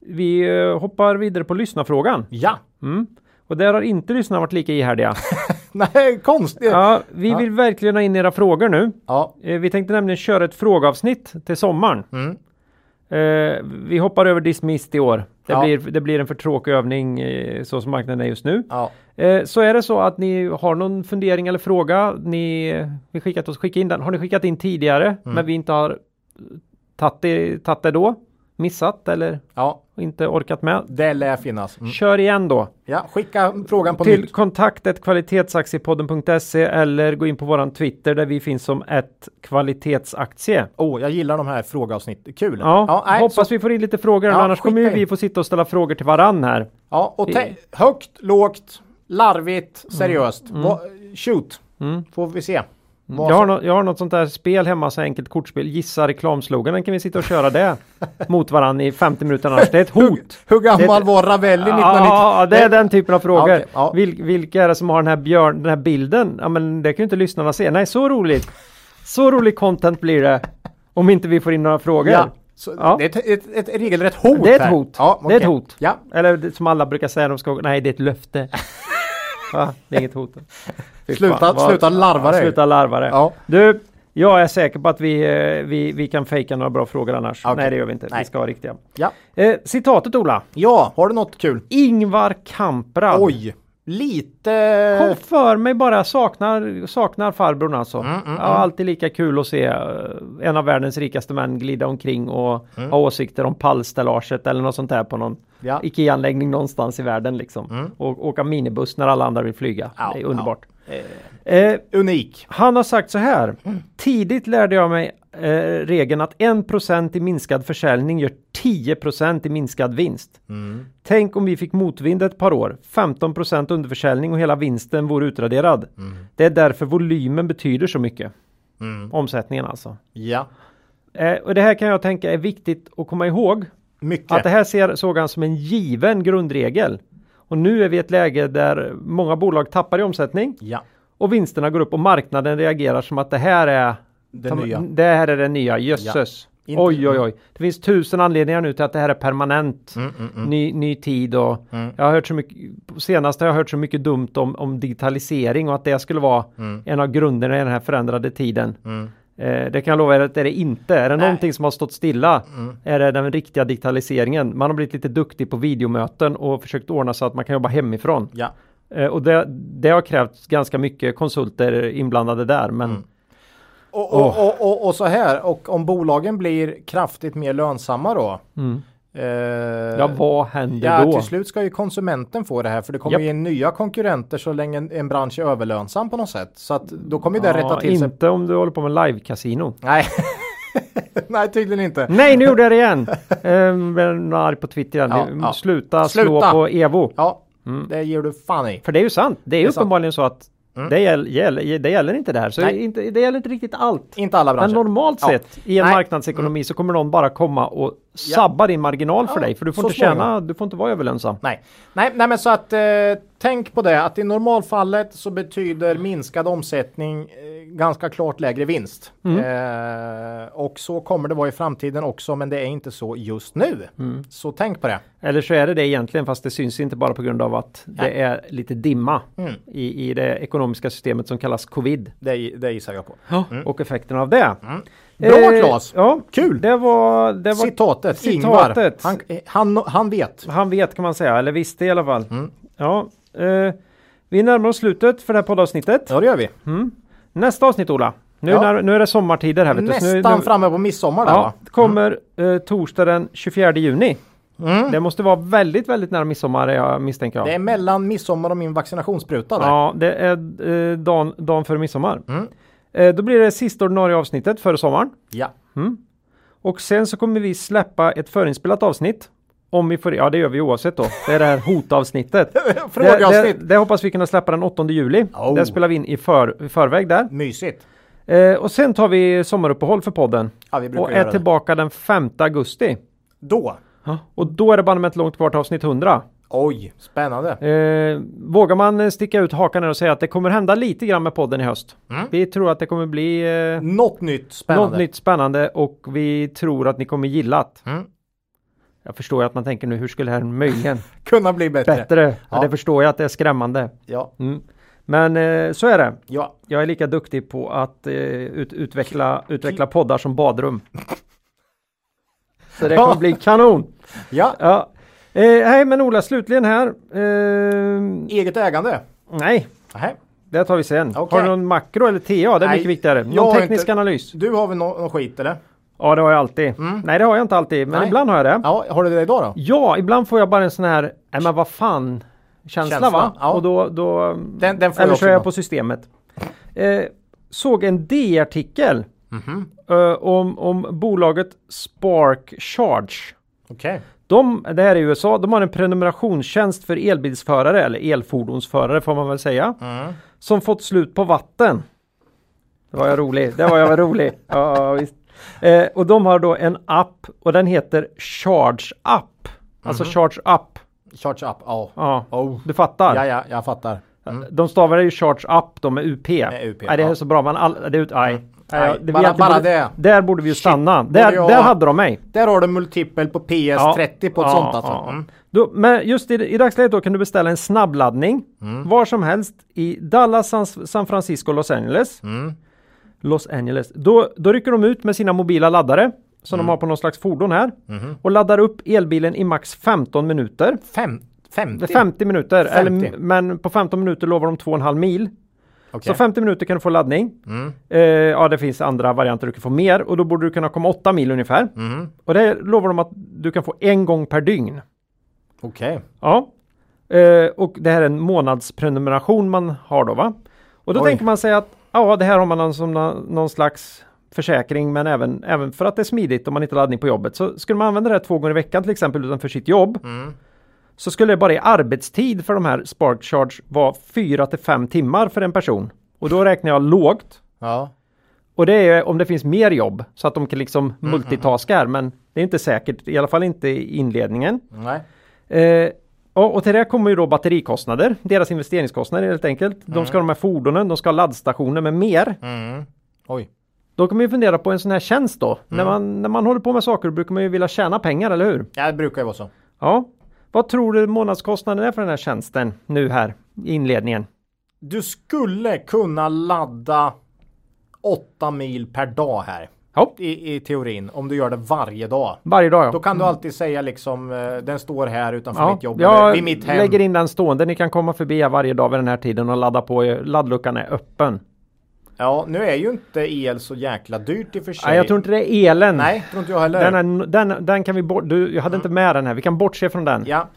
Vi eh, hoppar vidare på lyssnarfrågan. Ja. Mm. Och där har inte lyssnarna varit lika ihärdiga. Nej, konstigt. Ja. Vi Ja. vill verkligen ha in era frågor nu. ja. Eh, vi tänkte nämligen köra ett frågeavsnitt till sommaren. Mm. Eh, vi hoppar över Dismissed i år. Det, Ja. blir, det blir en för tråkig övning eh, så som marknaden är just nu. ja. Eh, så är det så att ni har någon fundering eller fråga, ni vill skicka till oss, skicka in den. Har ni skickat in tidigare Mm. men vi inte har tagit det då, missat eller ja. inte orkat med. Det lär finnas. Mm. Kör igen då Ja, skicka frågan på till nytt. kontaktet kvalitetsaktiepodden.se eller gå in på våran Twitter där vi finns som ett kvalitetsaktie. Åh, jag gillar de här frågeavsnitten. Kul. Ja, nej, hoppas så- vi får in lite frågor Ja, annars kommer vi få sitta och ställa frågor till varann här. Ja, och te- högt, lågt, larvigt, seriöst. Va- shoot, Mm. får vi se. Jag har, nå- jag har något sånt där spel hemma, så enkelt kortspel. Gissa reklamsloganen kan vi sitta och köra det mot varann i 50 minuter annars. Det är ett hot. Hur gammal Det- var Ravelli 1990? Ja, det är den typen av frågor. Okej, ja. Vil, vilka är det som har den här björn, den här bilden? Ja, men det kan ju inte lyssnarna se. Nej, så roligt. Så rolig content blir det. Om inte vi får in några frågor. Ja, Ja. Det är ett, ett, ett regelrätt hot Det är ett här. hot. Ja, Det är ett hot. Ja, Eller som alla brukar säga, de ska, nej det är ett löfte. Va? Det är inget hot. Sluta- vad- sluta larva dig. Sluta larva dig. ja. Du, jag är säker på att vi, eh, vi, vi kan fejka några bra frågor annars. Okej. Nej det gör vi inte. Nej. Vi ska ha riktiga. ja. Eh, citatet Ola. Ja, har du något kul? Ingvar Kamprad. Oj, lite... Kom för mig bara, saknar, saknar farbrorn alltså. Mm, mm, ja, alltid lika kul att se eh, en av världens rikaste män glida omkring och Mm. ha åsikter om pallstellaget eller något sånt där på någon Ja. IKEA-anläggning någonstans i världen liksom. Mm. Och åka minibuss när alla andra vill flyga. Ja, det är underbart. Eh, Eh, Unik. han har sagt så här. Tidigt lärde jag mig eh, regeln att 1% i minskad försäljning gör 10% i minskad vinst. Tänk om vi fick motvind ett par år, 15% underförsäljning och hela vinsten vore utraderad. Det är därför volymen betyder så mycket. Omsättningen alltså. Ja. Eh, och det här kan jag tänka är viktigt att komma ihåg. Mycket. Att det här ser, såg han som en given grundregel. Och nu är vi i ett läge där många bolag tappar i omsättning Ja. Och vinsterna går upp och marknaden reagerar som att det här är Det ta- nya. Det här är det nya, jösses. Inte- Oj oj oj. Det finns tusen anledningar nu till att det här är permanent. Mm, mm, mm. Ny, ny tid och Mm. jag har hört så mycket, senast har jag hört så mycket dumt om, om digitalisering och att det skulle vara Mm. en av grunderna i den här förändrade tiden. Mm. Eh, det kan jag lova er att det är det inte. Är det Nej. någonting som har stått stilla är det den riktiga digitaliseringen. Man har blivit lite duktig på videomöten och försökt ordna så att man kan jobba hemifrån. Ja. Eh, och det, det har krävt ganska mycket konsulter inblandade där. Men Mm. Och, och, och, och, och så här, och om bolagen blir kraftigt mer lönsamma då. Mm. Eh, ja, vad händer ja, då? till slut ska ju konsumenten få det här för det kommer ju in nya konkurrenter så länge en, en bransch är överlönsam på något sätt. Så att då kommer ju det Ja, rätta till sig. inte om du håller på med live-casino. Nej. Nej, tydligen inte. Nej, nu gjorde jag det igen! Ehm, blev arg på Twitter igen. Ja, ja. Sluta, slå Sluta. på Evo. Ja, Mm. det ger du fan i. För det är ju sant. Det är Det är sant. uppenbarligen så att Mm. det, gäll, gäll, det gäller inte där. Så Nej. inte, det gäller inte riktigt allt. Inte alla Men branscher. normalt Ja. sett i en Nej. marknadsekonomi så kommer någon bara komma och sabba din marginal för Ja, dig. För du får inte tjäna, småningom. du får inte vara överlönsam. Nej. Nej, nej, men så att eh, tänk på det att i normalfallet så betyder minskad omsättning eh, ganska klart lägre vinst. Mm. Eh, och så kommer det vara i framtiden också, men det är inte så just nu. Mm. Så tänk på det. Eller så är det det egentligen fast det syns inte bara på grund av att Nej. det är lite dimma Mm. i, i det ekonomiska systemet som kallas covid. Det, det gissar jag på. Och effekterna av det. Mm. Bra Claes! Ja, Kul! det var, det var Citatet, Citatet. Han, han, han vet. Han vet kan man säga, eller visste i alla fall. Mm. Ja, eh, vi närmar oss slutet för det här poddavsnittet. Ja, det gör vi. Nästa avsnitt Ola. Nu, Ja. när, nu är det sommartider här vet så nu, Nästan nu, framme på midsommar där Ja, va? det kommer eh, torsdag den 24 juni. Mm. Det måste vara väldigt, väldigt nära midsommar jag misstänker jag. Det är mellan midsommar och min vaccinationsspruta där. Ja, det är eh, dagen, dagen före midsommar. Mm. Eh, då blir det sista ordinarie avsnittet före sommaren. Ja. Och sen så kommer vi släppa ett förinspelat avsnitt. Om vi får ja det gör vi oavsett då. Det är det här hotavsnittet. det, det, det hoppas vi kunna släppa den 8 juli. Oh. Det spelar vi in i, för, i förväg där. Mysigt. Eh, och sen tar vi sommaruppehåll för podden. Ja, vi brukar Och göra är det. tillbaka den 5 augusti. Då. Och då är det ett långt kvar till avsnitt 100. Oj, spännande. Eh, vågar man eh, sticka ut hakan här och säga att det kommer hända lite grann med podden i höst. Mm. Vi tror att det kommer bli eh, Något nytt spännande. något nytt spännande och vi tror att ni kommer gilla det. Mm. Jag förstår ju att man tänker nu, hur skulle det här möjligen Kunna bli bättre. bättre? Ja. Ja. Det förstår jag att det är skrämmande. Ja. Mm. Men eh, så är det. Ja. Jag är lika duktig på att eh, ut, utveckla, utveckla poddar som badrum. Så det kommer bli kanon! Ja. Ja. Eh, hej men Ola, slutligen här. Eh, Eget ägande. nej, Nej. det tar vi sen. Okej. Har du någon makro eller TA? Det är Nej, mycket viktigare. Någon teknisk inte- analys? Du har väl nå- någon skit eller? Ja, det har jag alltid. Mm. Nej, det har jag inte alltid, men Nej. ibland har jag det. Ja, har du det idag då? Ja, ibland får jag bara en sån här, nej men vad fan känsla, Känsla, va? ja. Och då, då Den, den får eller jag är jag på systemet. Eh, såg en D-artikel Mhm. eh, om, om bolaget Spark Charge. Okej. De, det här är USA, de har en prenumerationstjänst för elbilsförare eller elfordonsförare får man väl säga. Mm. Som fått slut på vatten. Det var jag rolig, det var jag rolig. Ja. Eh, och de har då en app och den heter Charge App. Alltså Charge Up. Charge up. Ja. Ja, Oh. du fattar. Ja, ja, jag fattar. Mm. De stavar ju Charge Up de med UP. Med UP, nej, det är ja. så bra. Man all, det, är ut- nej. Nej, Nej, bara- bara borde, det. Där borde vi ju stanna. Där, jag- där hade de mig. Där har du multipel på PS30 på ett Ja, sånt alltså. ja. Mm. Men just i, i dagsläget då kan du beställa en snabbladdning Mm. var som helst i Dallas, San, San Francisco, Los Angeles. Mm. Los Angeles. Då, då rycker de ut med sina mobila laddare som Mm. de har på någon slags fordon här Mhm. och laddar upp elbilen i max 15 minuter. Fem, 50? Det är 50 minuter, 50. Eller, men på 15 minuter lovar de 2,5 mil. Okej. Så 50 minuter kan du få laddning. Mm. Eh, ja, det finns andra varianter du kan få mer och då borde du kunna komma 8 mil ungefär. Mm. Och det lovar de att du kan få en gång per dygn. Okej. Ja. Eh, och det här är en månadsprenumeration man har då va? Och då Oj. tänker man sig att ja, det här har man som nå- någon slags försäkring men även, även för att det är smidigt om man inte har laddning på jobbet. Så skulle man använda det här två gånger i veckan till exempel utanför sitt jobb Mm. Så skulle det bara i arbetstid för de här Spark Charge vara 4 till 5 timmar för en person. Och då räknar jag lågt. Ja. Och det är om det finns mer jobb så att de kan liksom Mm, multitaska här men det är inte säkert, i alla fall inte i inledningen. Nej. Eh, och, och till det kommer ju då batterikostnader, deras investeringskostnader helt enkelt. De ska ha de här fordonen, de ska ha laddstationer med mer. Mm. Oj. Då kan man ju fundera på en sån här tjänst då. När, Mm. man, när man håller på med saker brukar man ju vilja tjäna pengar, eller hur? Ja, det brukar ju vara så. Ja. Vad tror du månadskostnaden är för den här tjänsten nu här i inledningen? Du skulle kunna ladda 8 mil per dag här. Ja, I, I teorin, om du gör det varje dag. varje dag ja. Då kan du alltid säga liksom, eh, den står här utanför ja. mitt jobb, eller jag vid mitt hem. lägger in den stående. Ni kan komma förbi varje dag vid den här tiden och ladda på. Laddluckan är öppen. Ja, nu är ju inte el så jäkla dyrt i och för sig. Nej, jag tror inte det är elen. Nej, tror inte jag heller. Den, är, den, den kan vi bort... Du, jag hade inte med den här. Vi kan bortse från den. Ja.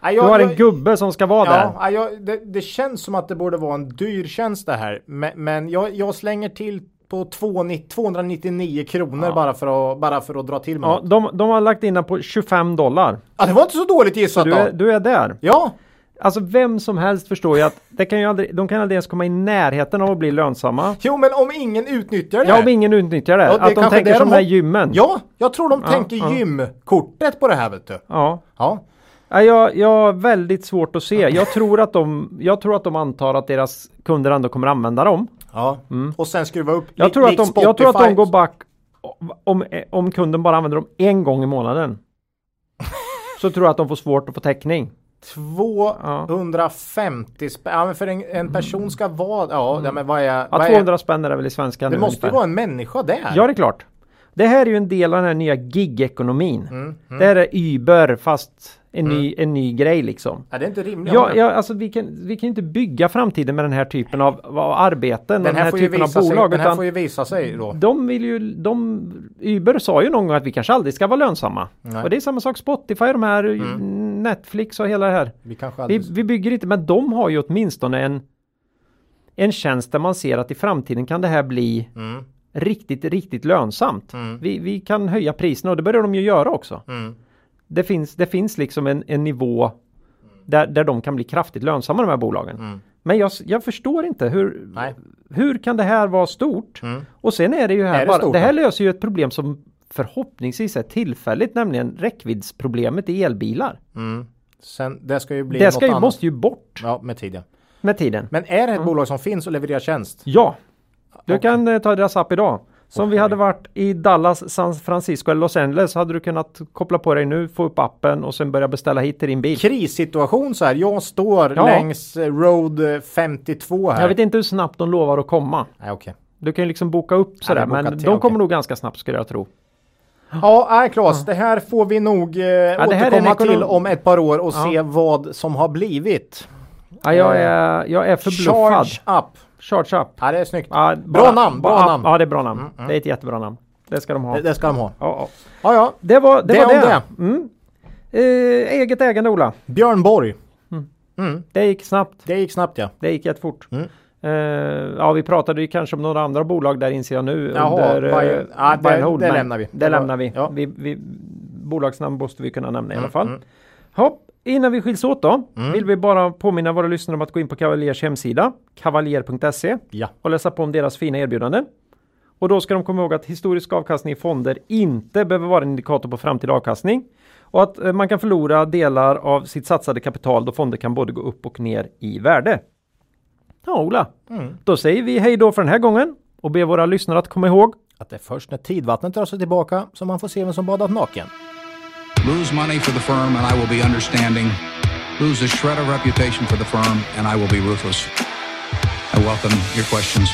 Nej, Du jag, har en jag- gubbe som ska vara där. Ja, ja, jag, det, det känns som att det borde vara en dyr tjänst det här. Men, men jag, jag slänger till på 290 299 kronor bara, för att, bara för att dra till med Ja, något. de, de har lagt in den på 25 dollar. Ja, det var inte så dåligt gissat Du då. är, du är där. Ja, Alltså vem som helst förstår ju att det kan ju aldrig, de kan aldrig ens komma i närheten av att bli lönsamma. jo men om ingen utnyttjar det. Ja, om ingen utnyttjar det. Ja, det att de tänker det som de här gymmen. Ja, jag tror de Ja, tänker ja. gymkortet på det här vet du. ja. Ja. Ja, jag, jag har väldigt svårt att se. Jag tror, att de, jag tror att de antar att deras kunder ändå kommer använda dem. ja. Och sen skruva upp. Mm. Jag tror, att de, jag tror att de går back om, om kunden bara använder dem en gång i månaden. Så tror jag att de får svårt att få täckning. 250 spänn. Ja, men för en, en person ska vara... Ja, ja men vad är... Ja, vad är 200 spänn är det väl i svenska det nu måste ju vara en människa där. Ja, det är klart. Det här är ju en del av den här nya gig-ekonomin. Mm, Det här är Uber fast en, ny, en ny grej liksom. Ja, det är inte rimligt. Ja, ja, alltså vi kan, vi kan inte bygga framtiden med den här typen av, av arbeten den den här, här typen av visa sig, bolag. den här får ju visa sig då. de vill ju, de, Uber sa ju någon gång att vi kanske aldrig ska vara lönsamma. Nej. Och det är samma sak Spotify, de här Netflix och hela det här. Vi kanske Vi, aldrig... vi bygger inte, men de har ju åtminstone en en tjänst där man ser att i framtiden kan det här bli Mm, riktigt, riktigt lönsamt. Mm. Vi, vi kan höja priserna och det börjar de ju göra också. mm. Det finns, det finns liksom en, en nivå där, där de kan bli kraftigt lönsamma de här bolagen. Mm. Men jag, jag förstår inte hur, Nej. hur kan det här vara stort? Mm. Och sen är det ju här, Är det bara, stort det här löser ju ett problem som förhoppningsvis är tillfälligt, nämligen räckviddsproblemet i elbilar. Mm. Sen, det ska ju bli Det ska ju, annat. måste ju bort Ja, med tiden. med tiden. Men är det ett bolag som finns och levererar tjänst? Ja, du Okej. kan eh, ta deras app idag. Som Åh, vi hade varit i Dallas, San Francisco eller Los Angeles hade du kunnat koppla på dig nu, få upp appen och sen börja beställa hit till din bil. Krissituation så här. Jag står Ja. längs eh, Road eh, 52 här. Jag vet inte hur snabbt de lovar att komma. Nej, okej. Du kan ju liksom boka upp sådär, bokat men de kommer nog ganska snabbt skulle jag tro. Ja, nej Claes, det här får vi nog eh, det en återkomma till om ett par år och Ja. se vad som har blivit. Ja, jag, är, jag är förbluffad. Charge up. Charge up. Ja, det är snyggt. Ja, Bra namn, bra ja, namn. Ja, det är bra namn. Mm, mm. Det är ett jättebra namn. Det ska de ha. Det, det ska de ha. Ja, ja. Ja, ja. Det var det. Det var om det. Mm. Eh, eget ägande Ola. Björn Borg. Mm. Mm. Det gick snabbt. Det gick snabbt ja. Det gick jättefort. Mm. Eh, ja, vi pratade ju kanske om några andra bolag där inser jag nu. Jaha, under, eh, Bayern- ja, det- Buy and hold, det men lämnar vi. Det, Det lämnar vi. ja. vi, vi. Bolagsnamn måste vi kunna nämna i alla Mm, fall. mm. Hopp, innan vi skiljs åt då Mm. vill vi bara påminna våra lyssnare om att gå in på Cavaliers hemsida kavaljer.se Ja. och läsa på om deras fina erbjudanden. Och då ska de komma ihåg att historisk avkastning i fonder inte behöver vara en indikator på framtida avkastning och att eh, man kan förlora delar av sitt satsade kapital då fonder kan både gå upp och ner i värde. Ja, Ola, Mm. då säger vi hej då för den här gången och ber våra lyssnare att komma ihåg Att det är först när tidvattnet drar sig tillbaka som man får se vem som badat naken. Lose money for the firm and I will be understanding. Lose a shred of reputation for the firm and I will be ruthless. I welcome your questions.